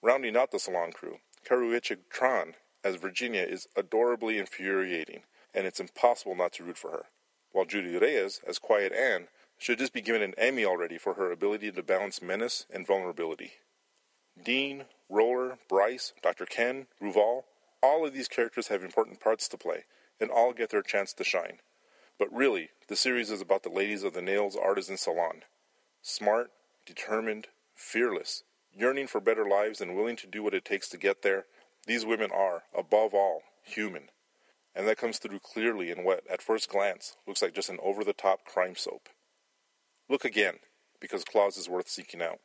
Rounding out the salon crew, Karrueche Tran as Virginia is adorably infuriating, and it's impossible not to root for her while Judy Reyes, as Quiet Anne, should just be given an Emmy already for her ability to balance menace and vulnerability. Dean, Roller, Bryce, Dr. Ken, Ruval, all of these characters have important parts to play, and all get their chance to shine. But really, the series is about the ladies of the Nails Artisan Salon. Smart, determined, fearless, yearning for better lives and willing to do what it takes to get there, these women are, above all, human and that comes through clearly in what, at first glance, looks like just an over the top crime soap. Look again, because Claws is worth seeking out.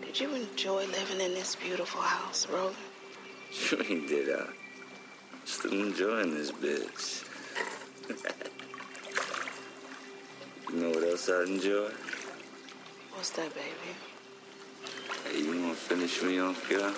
Did you enjoy living in this beautiful house, Roland? [laughs] Sure did I. Still enjoying this bitch. you know what else I enjoy? What's that, baby? Hey, you wanna finish me off, girl?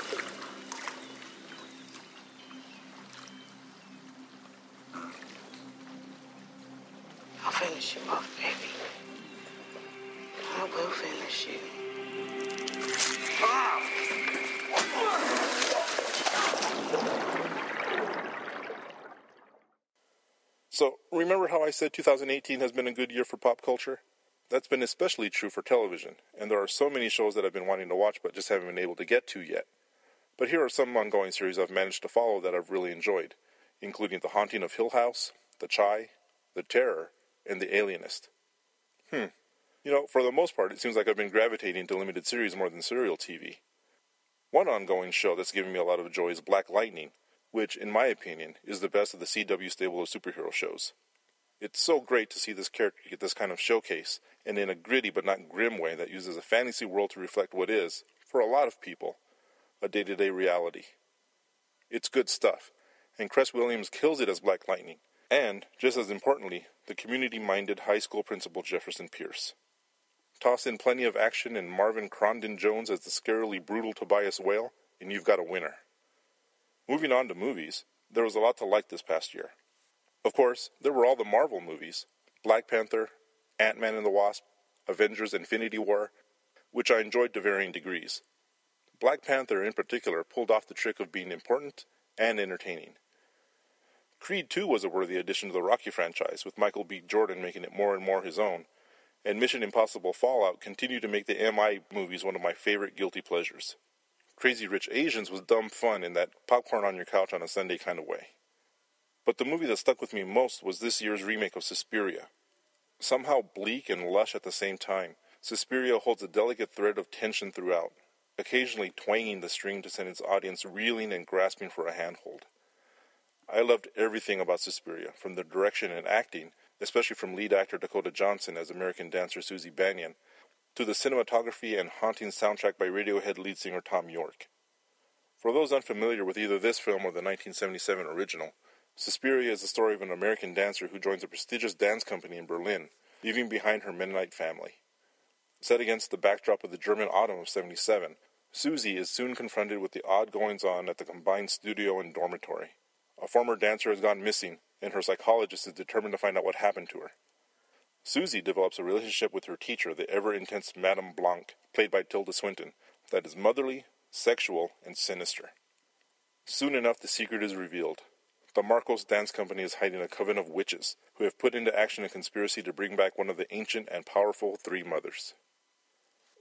Remember how I said 2018 has been a good year for pop culture? That's been especially true for television, and there are so many shows that I've been wanting to watch but just haven't been able to get to yet. But here are some ongoing series I've managed to follow that I've really enjoyed, including The Haunting of Hill House, The Chi, The Terror, and The Alienist. Hmm. You know, for the most part, it seems like I've been gravitating to limited series more than serial TV. One ongoing show that's given me a lot of joy is Black Lightning, which, in my opinion, is the best of the CW stable of superhero shows. It's so great to see this character get this kind of showcase, and in a gritty but not grim way that uses a fantasy world to reflect what is, for a lot of people, a day to day reality. It's good stuff, and Cress Williams kills it as Black Lightning, and, just as importantly, the community minded high school principal Jefferson Pierce. Toss in plenty of action and Marvin Krondon Jones as the scarily brutal Tobias Whale, and you've got a winner. Moving on to movies, there was a lot to like this past year. Of course, there were all the Marvel movies Black Panther, Ant Man and the Wasp, Avengers Infinity War, which I enjoyed to varying degrees. Black Panther, in particular, pulled off the trick of being important and entertaining. Creed 2 was a worthy addition to the Rocky franchise, with Michael B. Jordan making it more and more his own, and Mission Impossible Fallout continued to make the MI movies one of my favorite guilty pleasures. Crazy Rich Asians was dumb fun in that popcorn on your couch on a Sunday kind of way. But the movie that stuck with me most was this year's remake of Suspiria. Somehow bleak and lush at the same time, Suspiria holds a delicate thread of tension throughout, occasionally twanging the string to send its audience reeling and grasping for a handhold. I loved everything about Suspiria, from the direction and acting, especially from lead actor Dakota Johnson as American dancer Susie Bannion, to the cinematography and haunting soundtrack by Radiohead lead singer Thom Yorke. For those unfamiliar with either this film or the 1977 original, Suspiria is the story of an American dancer who joins a prestigious dance company in Berlin, leaving behind her Mennonite family. Set against the backdrop of the German autumn of 77, Susie is soon confronted with the odd goings on at the combined studio and dormitory. A former dancer has gone missing, and her psychologist is determined to find out what happened to her. Susie develops a relationship with her teacher, the ever intense Madame Blanc, played by Tilda Swinton, that is motherly, sexual, and sinister. Soon enough, the secret is revealed. The Markos Dance Company is hiding a coven of witches who have put into action a conspiracy to bring back one of the ancient and powerful Three Mothers.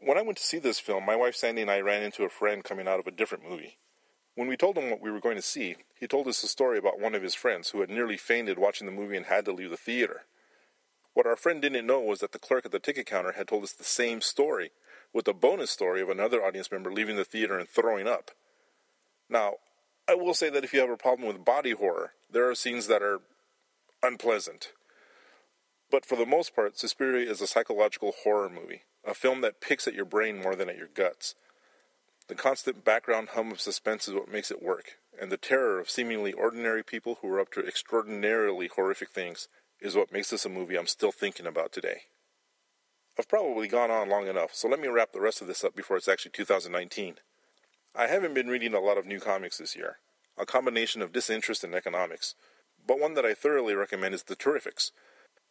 When I went to see this film, my wife Sandy and I ran into a friend coming out of a different movie. When we told him what we were going to see, he told us a story about one of his friends who had nearly fainted watching the movie and had to leave the theater. What our friend didn't know was that the clerk at the ticket counter had told us the same story, with a bonus story of another audience member leaving the theater and throwing up. Now, I will say that if you have a problem with body horror, there are scenes that are unpleasant. But for the most part, Suspiria is a psychological horror movie, a film that picks at your brain more than at your guts. The constant background hum of suspense is what makes it work, and the terror of seemingly ordinary people who are up to extraordinarily horrific things is what makes this a movie I'm still thinking about today. I've probably gone on long enough, so let me wrap the rest of this up before it's actually 2019. I haven't been reading a lot of new comics this year, a combination of disinterest in economics, but one that I thoroughly recommend is The Terrifics,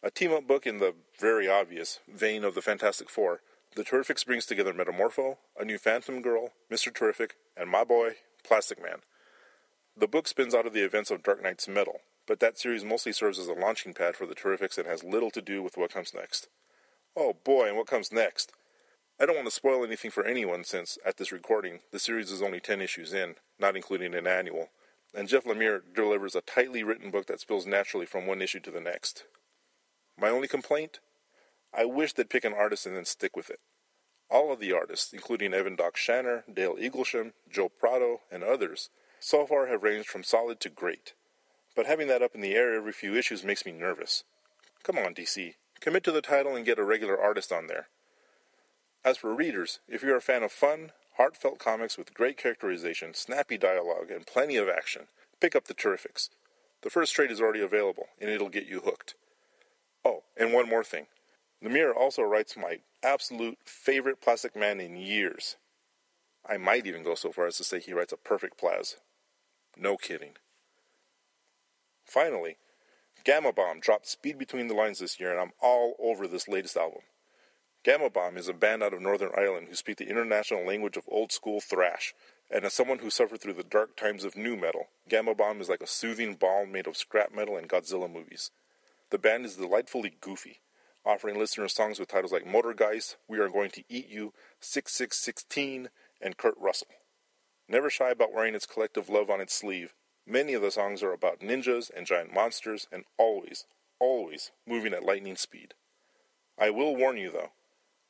a team up book in the very obvious vein of the Fantastic Four. The Terrifics brings together Metamorpho, a new Phantom Girl, Mr. Terrific, and my boy, Plastic Man. The book spins out of the events of Dark Nights Metal, but that series mostly serves as a launching pad for the Terrifics and has little to do with what comes next. Oh boy, and what comes next? I don't want to spoil anything for anyone since, at this recording, the series is only 10 issues in, not including an annual, and Jeff Lemire delivers a tightly written book that spills naturally from one issue to the next. My only complaint? I wish they'd pick an artist and then stick with it. All of the artists, including Evan Doc Shaner, Dale Eaglesham, Joe Prado, and others, so far have ranged from solid to great. But having that up in the air every few issues makes me nervous. Come on, DC. Commit to the title and get a regular artist on there. As for readers, if you're a fan of fun, heartfelt comics with great characterization, snappy dialogue, and plenty of action, pick up The Terrifics. The first trade is already available, and it'll get you hooked. Oh, and one more thing. Lemire also writes my absolute favorite Plastic Man in years. I might even go so far as to say he writes a perfect Plaz. No kidding. Finally, Gama Bomb dropped Speed Between the Lines this year, and I'm all over this latest album. Gama Bomb is a band out of Northern Ireland who speak the international language of old school thrash, and as someone who suffered through the dark times of nu metal, Gama Bomb is like a soothing balm made of scrap metal and Godzilla movies. The band is delightfully goofy, offering listeners songs with titles like Motorgeist, We Are Going to Eat You, 6616, and Kurt Russell. Never shy about wearing its collective love on its sleeve, Many of the songs are about ninjas and giant monsters and always, always moving at lightning speed. I will warn you though,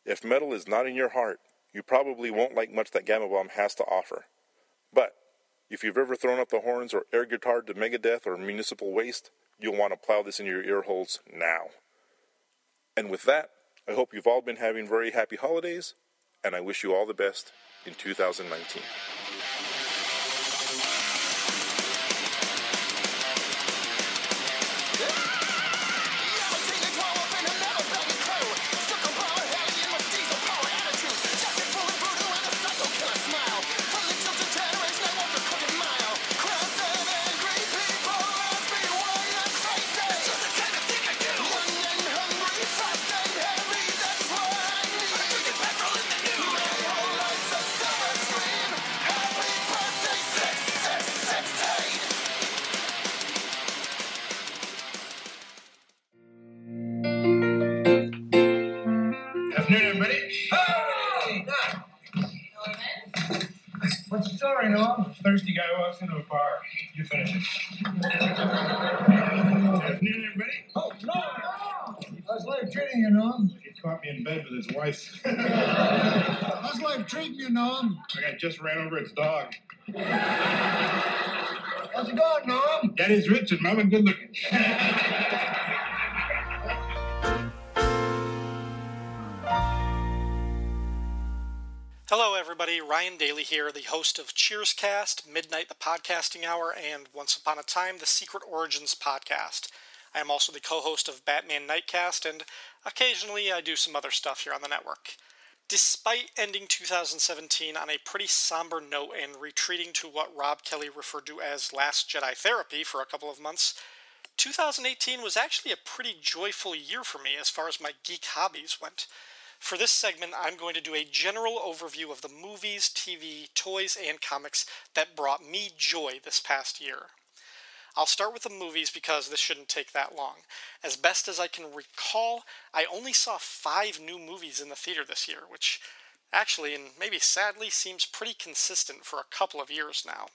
if metal is not in your heart, you probably won't like much that Gama Bomb has to offer. But if you've ever thrown up the horns or air guitar to Megadeth or Municipal Waste, you'll want to plow this into your ear holes now. And with that, I hope you've all been having very happy holidays, and I wish you all the best in 2019. Into a bar. You finish it. Afternoon, everybody. Oh, no! How's life treating you, Norm? He caught me in bed with his wife. [laughs] How's life treating you, Norm? I got just ran over its dog. How's it going, Norm? Daddy's rich and mama good looking. [laughs] Hello, everybody. Ryan Daly here, the host of Cheerscast, Midnight the Podcasting Hour, and Once Upon a Time, the Secret Origins podcast. I am also the co host of Batman Nightcast, and occasionally I do some other stuff here on the network. Despite ending 2017 on a pretty somber note and retreating to what Rob Kelly referred to as Last Jedi therapy for a couple of months, 2018 was actually a pretty joyful year for me as far as my geek hobbies went. For this segment, I'm going to do a general overview of the movies, TV, toys, and comics that brought me joy this past year. I'll start with the movies because this shouldn't take that long. As best as I can recall, I only saw five new movies in the theater this year, which actually, and maybe sadly, seems pretty consistent for a couple of years now.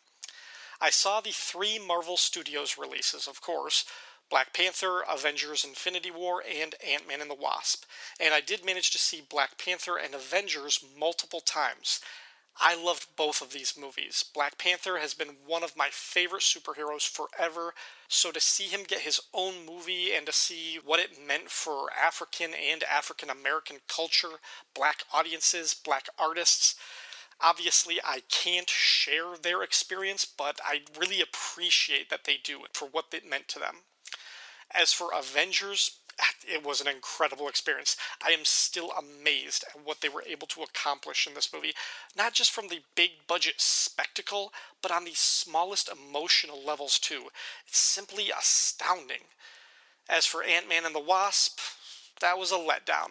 I saw the three Marvel Studios releases, of course, Black Panther, Avengers Infinity War, and Ant Man and the Wasp. And I did manage to see Black Panther and Avengers multiple times. I loved both of these movies. Black Panther has been one of my favorite superheroes forever, so to see him get his own movie and to see what it meant for African and African American culture, black audiences, black artists, obviously I can't share their experience, but I really appreciate that they do it for what it meant to them. As for Avengers, it was an incredible experience. I am still amazed at what they were able to accomplish in this movie, not just from the big budget spectacle, but on the smallest emotional levels too. It's simply astounding. As for Ant Man and the Wasp, that was a letdown.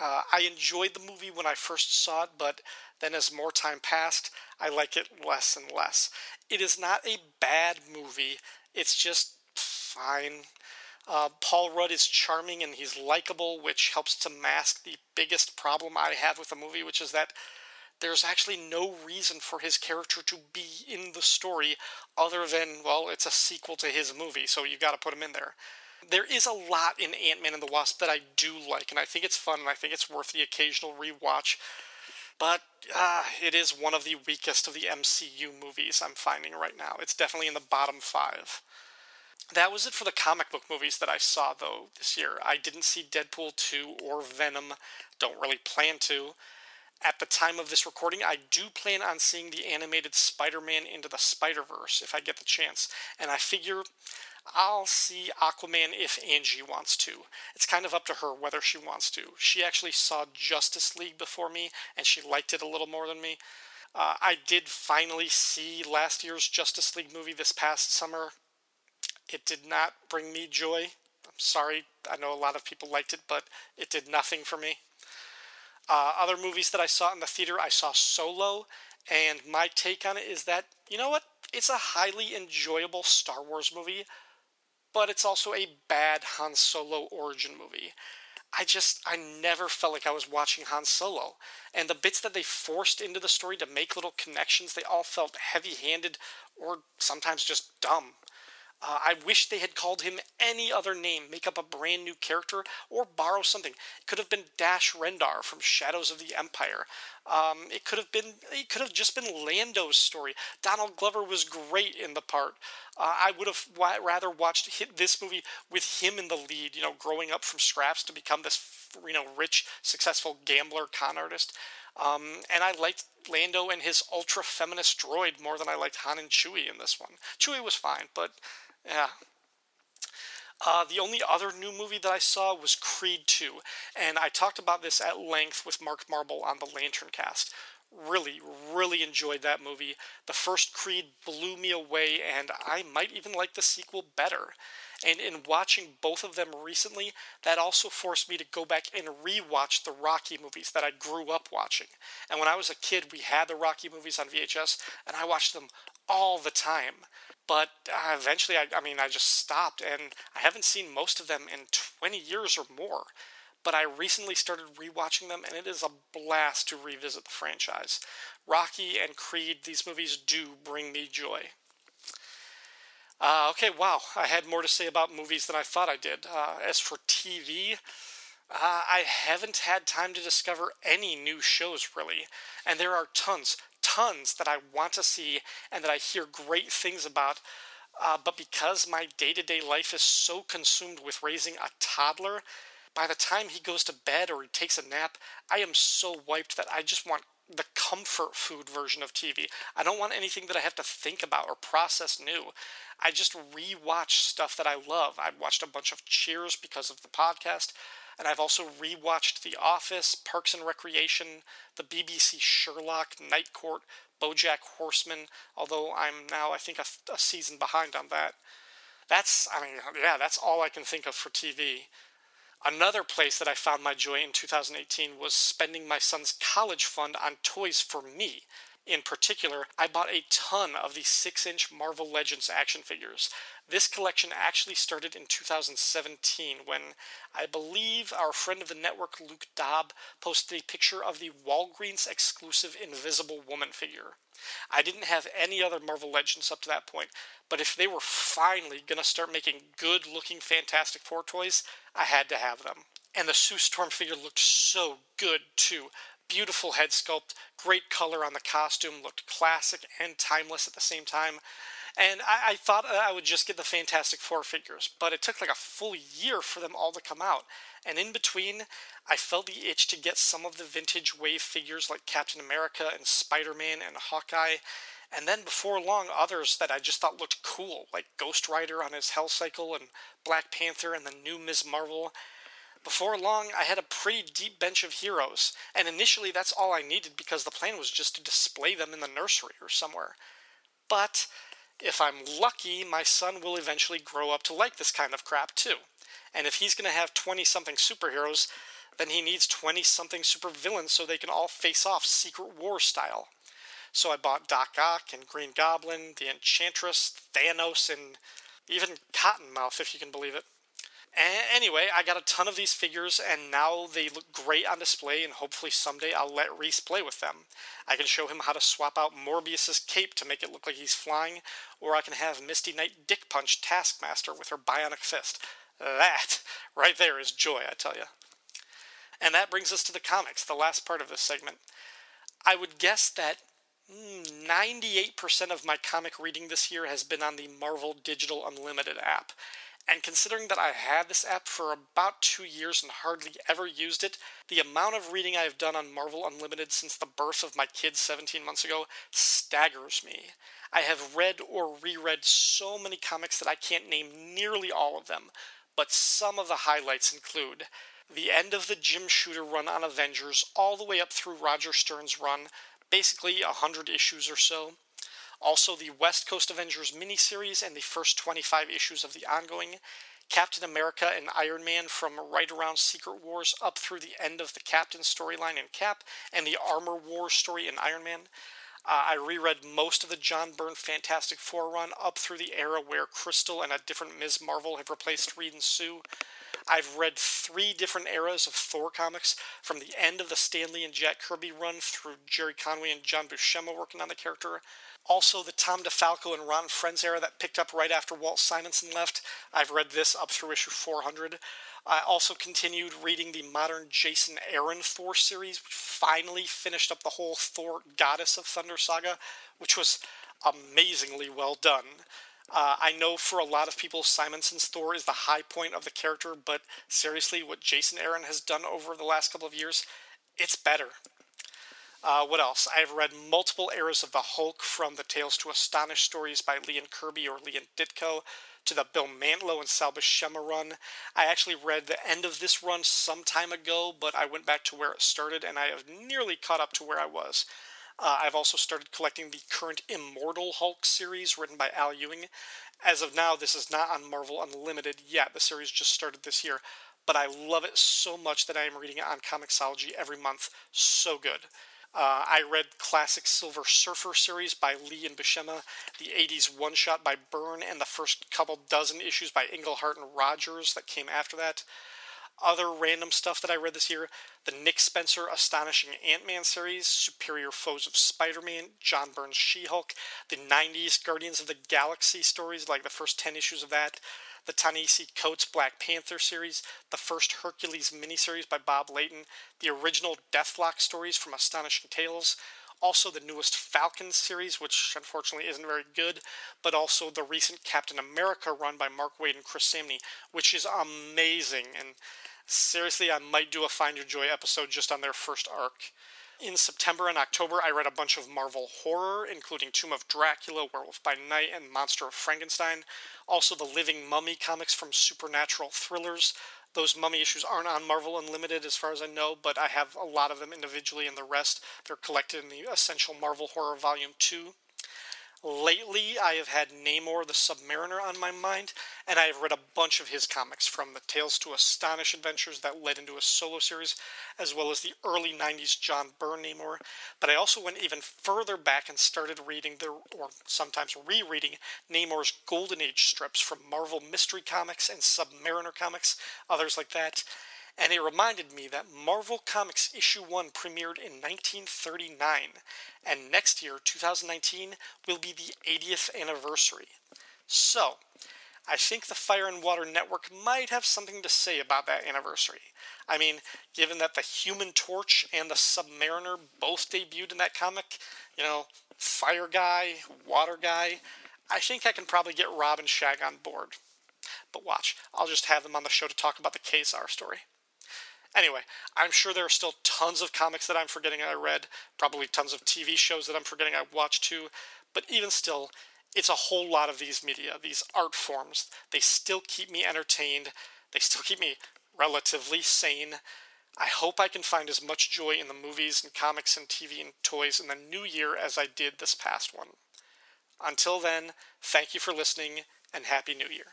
Uh, I enjoyed the movie when I first saw it, but then as more time passed, I like it less and less. It is not a bad movie, it's just fine. Uh, Paul Rudd is charming and he's likable, which helps to mask the biggest problem I have with the movie, which is that there's actually no reason for his character to be in the story other than, well, it's a sequel to his movie, so you've gotta put him in there. There is a lot in Ant Man and the Wasp that I do like, and I think it's fun, and I think it's worth the occasional rewatch. But uh, it is one of the weakest of the MCU movies I'm finding right now. It's definitely in the bottom five. That was it for the comic book movies that I saw, though, this year. I didn't see Deadpool 2 or Venom. Don't really plan to. At the time of this recording, I do plan on seeing the animated Spider Man Into the Spider Verse if I get the chance. And I figure I'll see Aquaman if Angie wants to. It's kind of up to her whether she wants to. She actually saw Justice League before me, and she liked it a little more than me. Uh, I did finally see last year's Justice League movie this past summer. It did not bring me joy. I'm sorry, I know a lot of people liked it, but it did nothing for me. Uh, other movies that I saw in the theater, I saw Solo, and my take on it is that, you know what? It's a highly enjoyable Star Wars movie, but it's also a bad Han Solo origin movie. I just, I never felt like I was watching Han Solo. And the bits that they forced into the story to make little connections, they all felt heavy handed or sometimes just dumb. Uh, I wish they had called him any other name, make up a brand new character, or borrow something. It could have been Dash Rendar from Shadows of the Empire. Um, it could have been. It could have just been Lando's story. Donald Glover was great in the part. Uh, I would have w- rather watched this movie with him in the lead. You know, growing up from scraps to become this, you know, rich, successful gambler, con artist. Um, and I liked Lando and his ultra feminist droid more than I liked Han and Chewie in this one. Chewie was fine, but yeah. Uh, the only other new movie that I saw was Creed 2, and I talked about this at length with Mark Marble on the Lantern Cast. Really, really enjoyed that movie. The first Creed blew me away, and I might even like the sequel better. And in watching both of them recently, that also forced me to go back and rewatch the Rocky movies that I grew up watching. And when I was a kid, we had the Rocky movies on VHS, and I watched them all the time. But uh, eventually, I, I mean, I just stopped, and I haven't seen most of them in 20 years or more. but I recently started rewatching them, and it is a blast to revisit the franchise. Rocky and Creed, these movies do bring me joy. Uh, okay, wow, I had more to say about movies than I thought I did. Uh, as for TV, uh, I haven't had time to discover any new shows really, and there are tons, tons that I want to see and that I hear great things about. Uh, but because my day to day life is so consumed with raising a toddler, by the time he goes to bed or he takes a nap, I am so wiped that I just want the comfort food version of TV. I don't want anything that I have to think about or process new. I just rewatch stuff that I love. I've watched a bunch of Cheers because of the podcast, and I've also rewatched The Office, Parks and Recreation, the BBC Sherlock, Night Court, BoJack Horseman. Although I'm now, I think, a, a season behind on that. That's, I mean, yeah, that's all I can think of for TV. Another place that I found my joy in 2018 was spending my son's college fund on toys for me. In particular, I bought a ton of the 6 inch Marvel Legends action figures. This collection actually started in 2017 when I believe our friend of the network, Luke Dobb, posted a picture of the Walgreens exclusive Invisible Woman figure. I didn't have any other Marvel Legends up to that point, but if they were finally going to start making good looking Fantastic Four toys, I had to have them. And the Sue Storm figure looked so good too. Beautiful head sculpt, great color on the costume, looked classic and timeless at the same time. And I, I, thought uh, I would just get the Fantastic Four figures, but it took like a full year for them all to come out. And in between, I felt the itch to get some of the vintage wave figures like Captain America and Spider Man and Hawkeye. And then before long, others that I just thought looked cool, like Ghost Rider on his Hell Cycle and Black Panther and the new Ms. Marvel. Before long, I had a pretty deep bench of heroes, and initially that's all I needed because the plan was just to display them in the nursery or somewhere. But if I'm lucky, my son will eventually grow up to like this kind of crap too. And if he's going to have 20 something superheroes, then he needs 20 something supervillains so they can all face off Secret War style. So I bought Doc Ock and Green Goblin, the Enchantress, Thanos, and even Cottonmouth, if you can believe it. Anyway, I got a ton of these figures, and now they look great on display, and hopefully someday I'll let Reese play with them. I can show him how to swap out Morbius's cape to make it look like he's flying, or I can have Misty Knight dick punch Taskmaster with her bionic fist. That, [laughs] right there, is joy, I tell you. And that brings us to the comics, the last part of this segment. I would guess that hmm, 98% of my comic reading this year has been on the Marvel Digital Unlimited app. And considering that I had this app for about two years and hardly ever used it, the amount of reading I have done on Marvel Unlimited since the birth of my kids 17 months ago staggers me. I have read or reread so many comics that I can't name nearly all of them, but some of the highlights include the end of the Jim Shooter run on Avengers, all the way up through Roger Stern's run, basically a hundred issues or so. Also, the West Coast Avengers miniseries and the first 25 issues of the ongoing, Captain America and Iron Man from right around Secret Wars up through the end of the Captain storyline in Cap and the Armor Wars story in Iron Man. Uh, I reread most of the John Byrne Fantastic Four run up through the era where Crystal and a different Ms. Marvel have replaced Reed and Sue. I've read three different eras of Thor comics, from the end of the Stan Lee and Jack Kirby run through Gerry Conway and John Buscema working on the character, also, the Tom DeFalco and Ron Frenz era that picked up right after Walt Simonson left. I've read this up through issue 400. I also continued reading the modern Jason Aaron Thor series, which finally finished up the whole Thor Goddess of Thunder saga, which was amazingly well done. Uh, I know for a lot of people, Simonson's Thor is the high point of the character, but seriously, what Jason Aaron has done over the last couple of years, it's better. Uh, what else? I have read multiple eras of the Hulk, from the Tales to Astonish stories by Lee and Kirby or Lee and Ditko, to the Bill Mantlo and Sal Buscema run. I actually read the end of this run some time ago, but I went back to where it started, and I have nearly caught up to where I was. Uh, I've also started collecting the current Immortal Hulk series written by Al Ewing. As of now, this is not on Marvel Unlimited yet. The series just started this year, but I love it so much that I am reading it on Comixology every month. So good. Uh, I read classic Silver Surfer series by Lee and Buscema, the 80s one shot by Byrne, and the first couple dozen issues by Englehart and Rogers that came after that. Other random stuff that I read this year the Nick Spencer Astonishing Ant Man series, Superior Foes of Spider Man, John Byrne's She Hulk, the 90s Guardians of the Galaxy stories, like the first 10 issues of that, the Ta-Nehisi Coates Black Panther series, the first Hercules miniseries by Bob Layton, the original Deathlok stories from Astonishing Tales, also the newest Falcon series, which unfortunately isn't very good, but also the recent Captain America run by Mark Waid and Chris Samnee, which is amazing. And seriously, I might do a Find Your Joy episode just on their first arc. In September and October, I read a bunch of Marvel horror, including Tomb of Dracula, Werewolf by Night, and Monster of Frankenstein. Also, the Living Mummy comics from Supernatural Thrillers, those mummy issues aren't on Marvel Unlimited as far as I know, but I have a lot of them individually, and the rest they're collected in the Essential Marvel Horror Volume 2. Lately, I have had Namor the Submariner on my mind, and I have read a bunch of his comics, from the Tales to Astonish adventures that led into a solo series, as well as the early 90s John Byrne Namor. But I also went even further back and started reading, the, or sometimes rereading, Namor's Golden Age strips from Marvel Mystery Comics and Submariner Comics, others like that and it reminded me that Marvel Comics issue 1 premiered in 1939, and next year, 2019, will be the 80th anniversary. So, I think the Fire and Water Network might have something to say about that anniversary. I mean, given that the Human Torch and the Submariner both debuted in that comic, you know, Fire Guy, Water Guy, I think I can probably get Rob and Shag on board. But watch, I'll just have them on the show to talk about the Ka-Zar story. Anyway, I'm sure there are still tons of comics that I'm forgetting I read, probably tons of TV shows that I'm forgetting I watched too, but even still, it's a whole lot of these media, these art forms. They still keep me entertained, they still keep me relatively sane. I hope I can find as much joy in the movies and comics and TV and toys in the new year as I did this past one. Until then, thank you for listening and Happy New Year.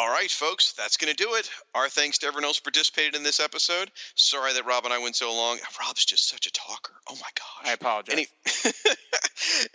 All right, folks, that's going to do it. Our thanks to everyone else participated in this episode. Sorry that Rob and I went so long. Rob's just such a talker. Oh my gosh. I apologize. Any-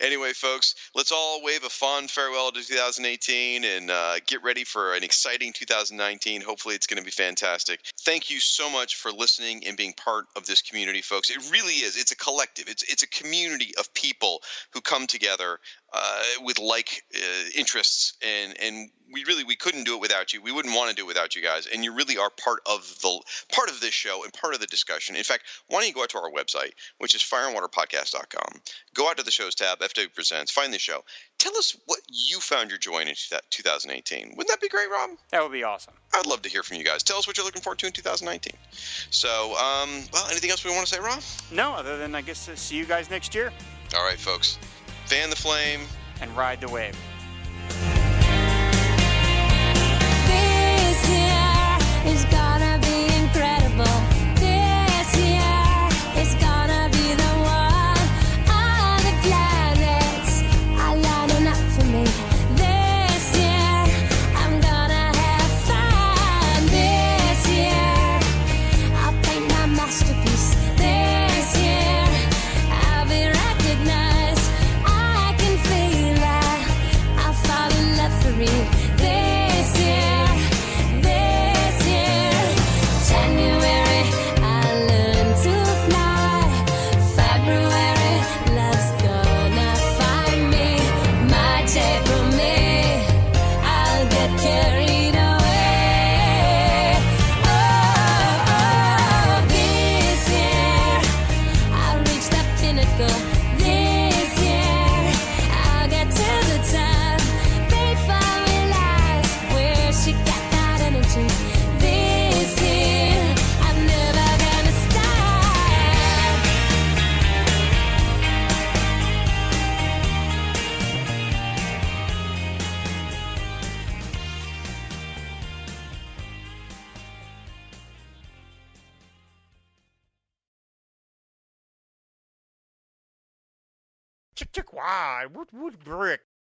[laughs] anyway, folks, let's all wave a fond farewell to 2018 and uh, get ready for an exciting 2019. Hopefully, it's going to be fantastic. Thank you so much for listening and being part of this community, folks. It really is. It's a collective. It's it's a community of people who come together uh, with like uh, interests, and and we really we couldn't do it without you. We wouldn't want to do it without you guys, and you really are part of the part of this show and part of the discussion. In fact, why don't you go out to our website, which is fireandwaterpodcast.com. Go out to the shows tab, FW Presents, find the show. Tell us what you found your joy in in 2018. Wouldn't that be great, Rob? That would be awesome. I'd love to hear from you guys. Tell us what you're looking forward to in 2019. So, um, well, anything else we want to say, Rob? No, other than I guess uh, see you guys next year. All right, folks. Fan the flame and ride the wave. Why? Woot woot brick.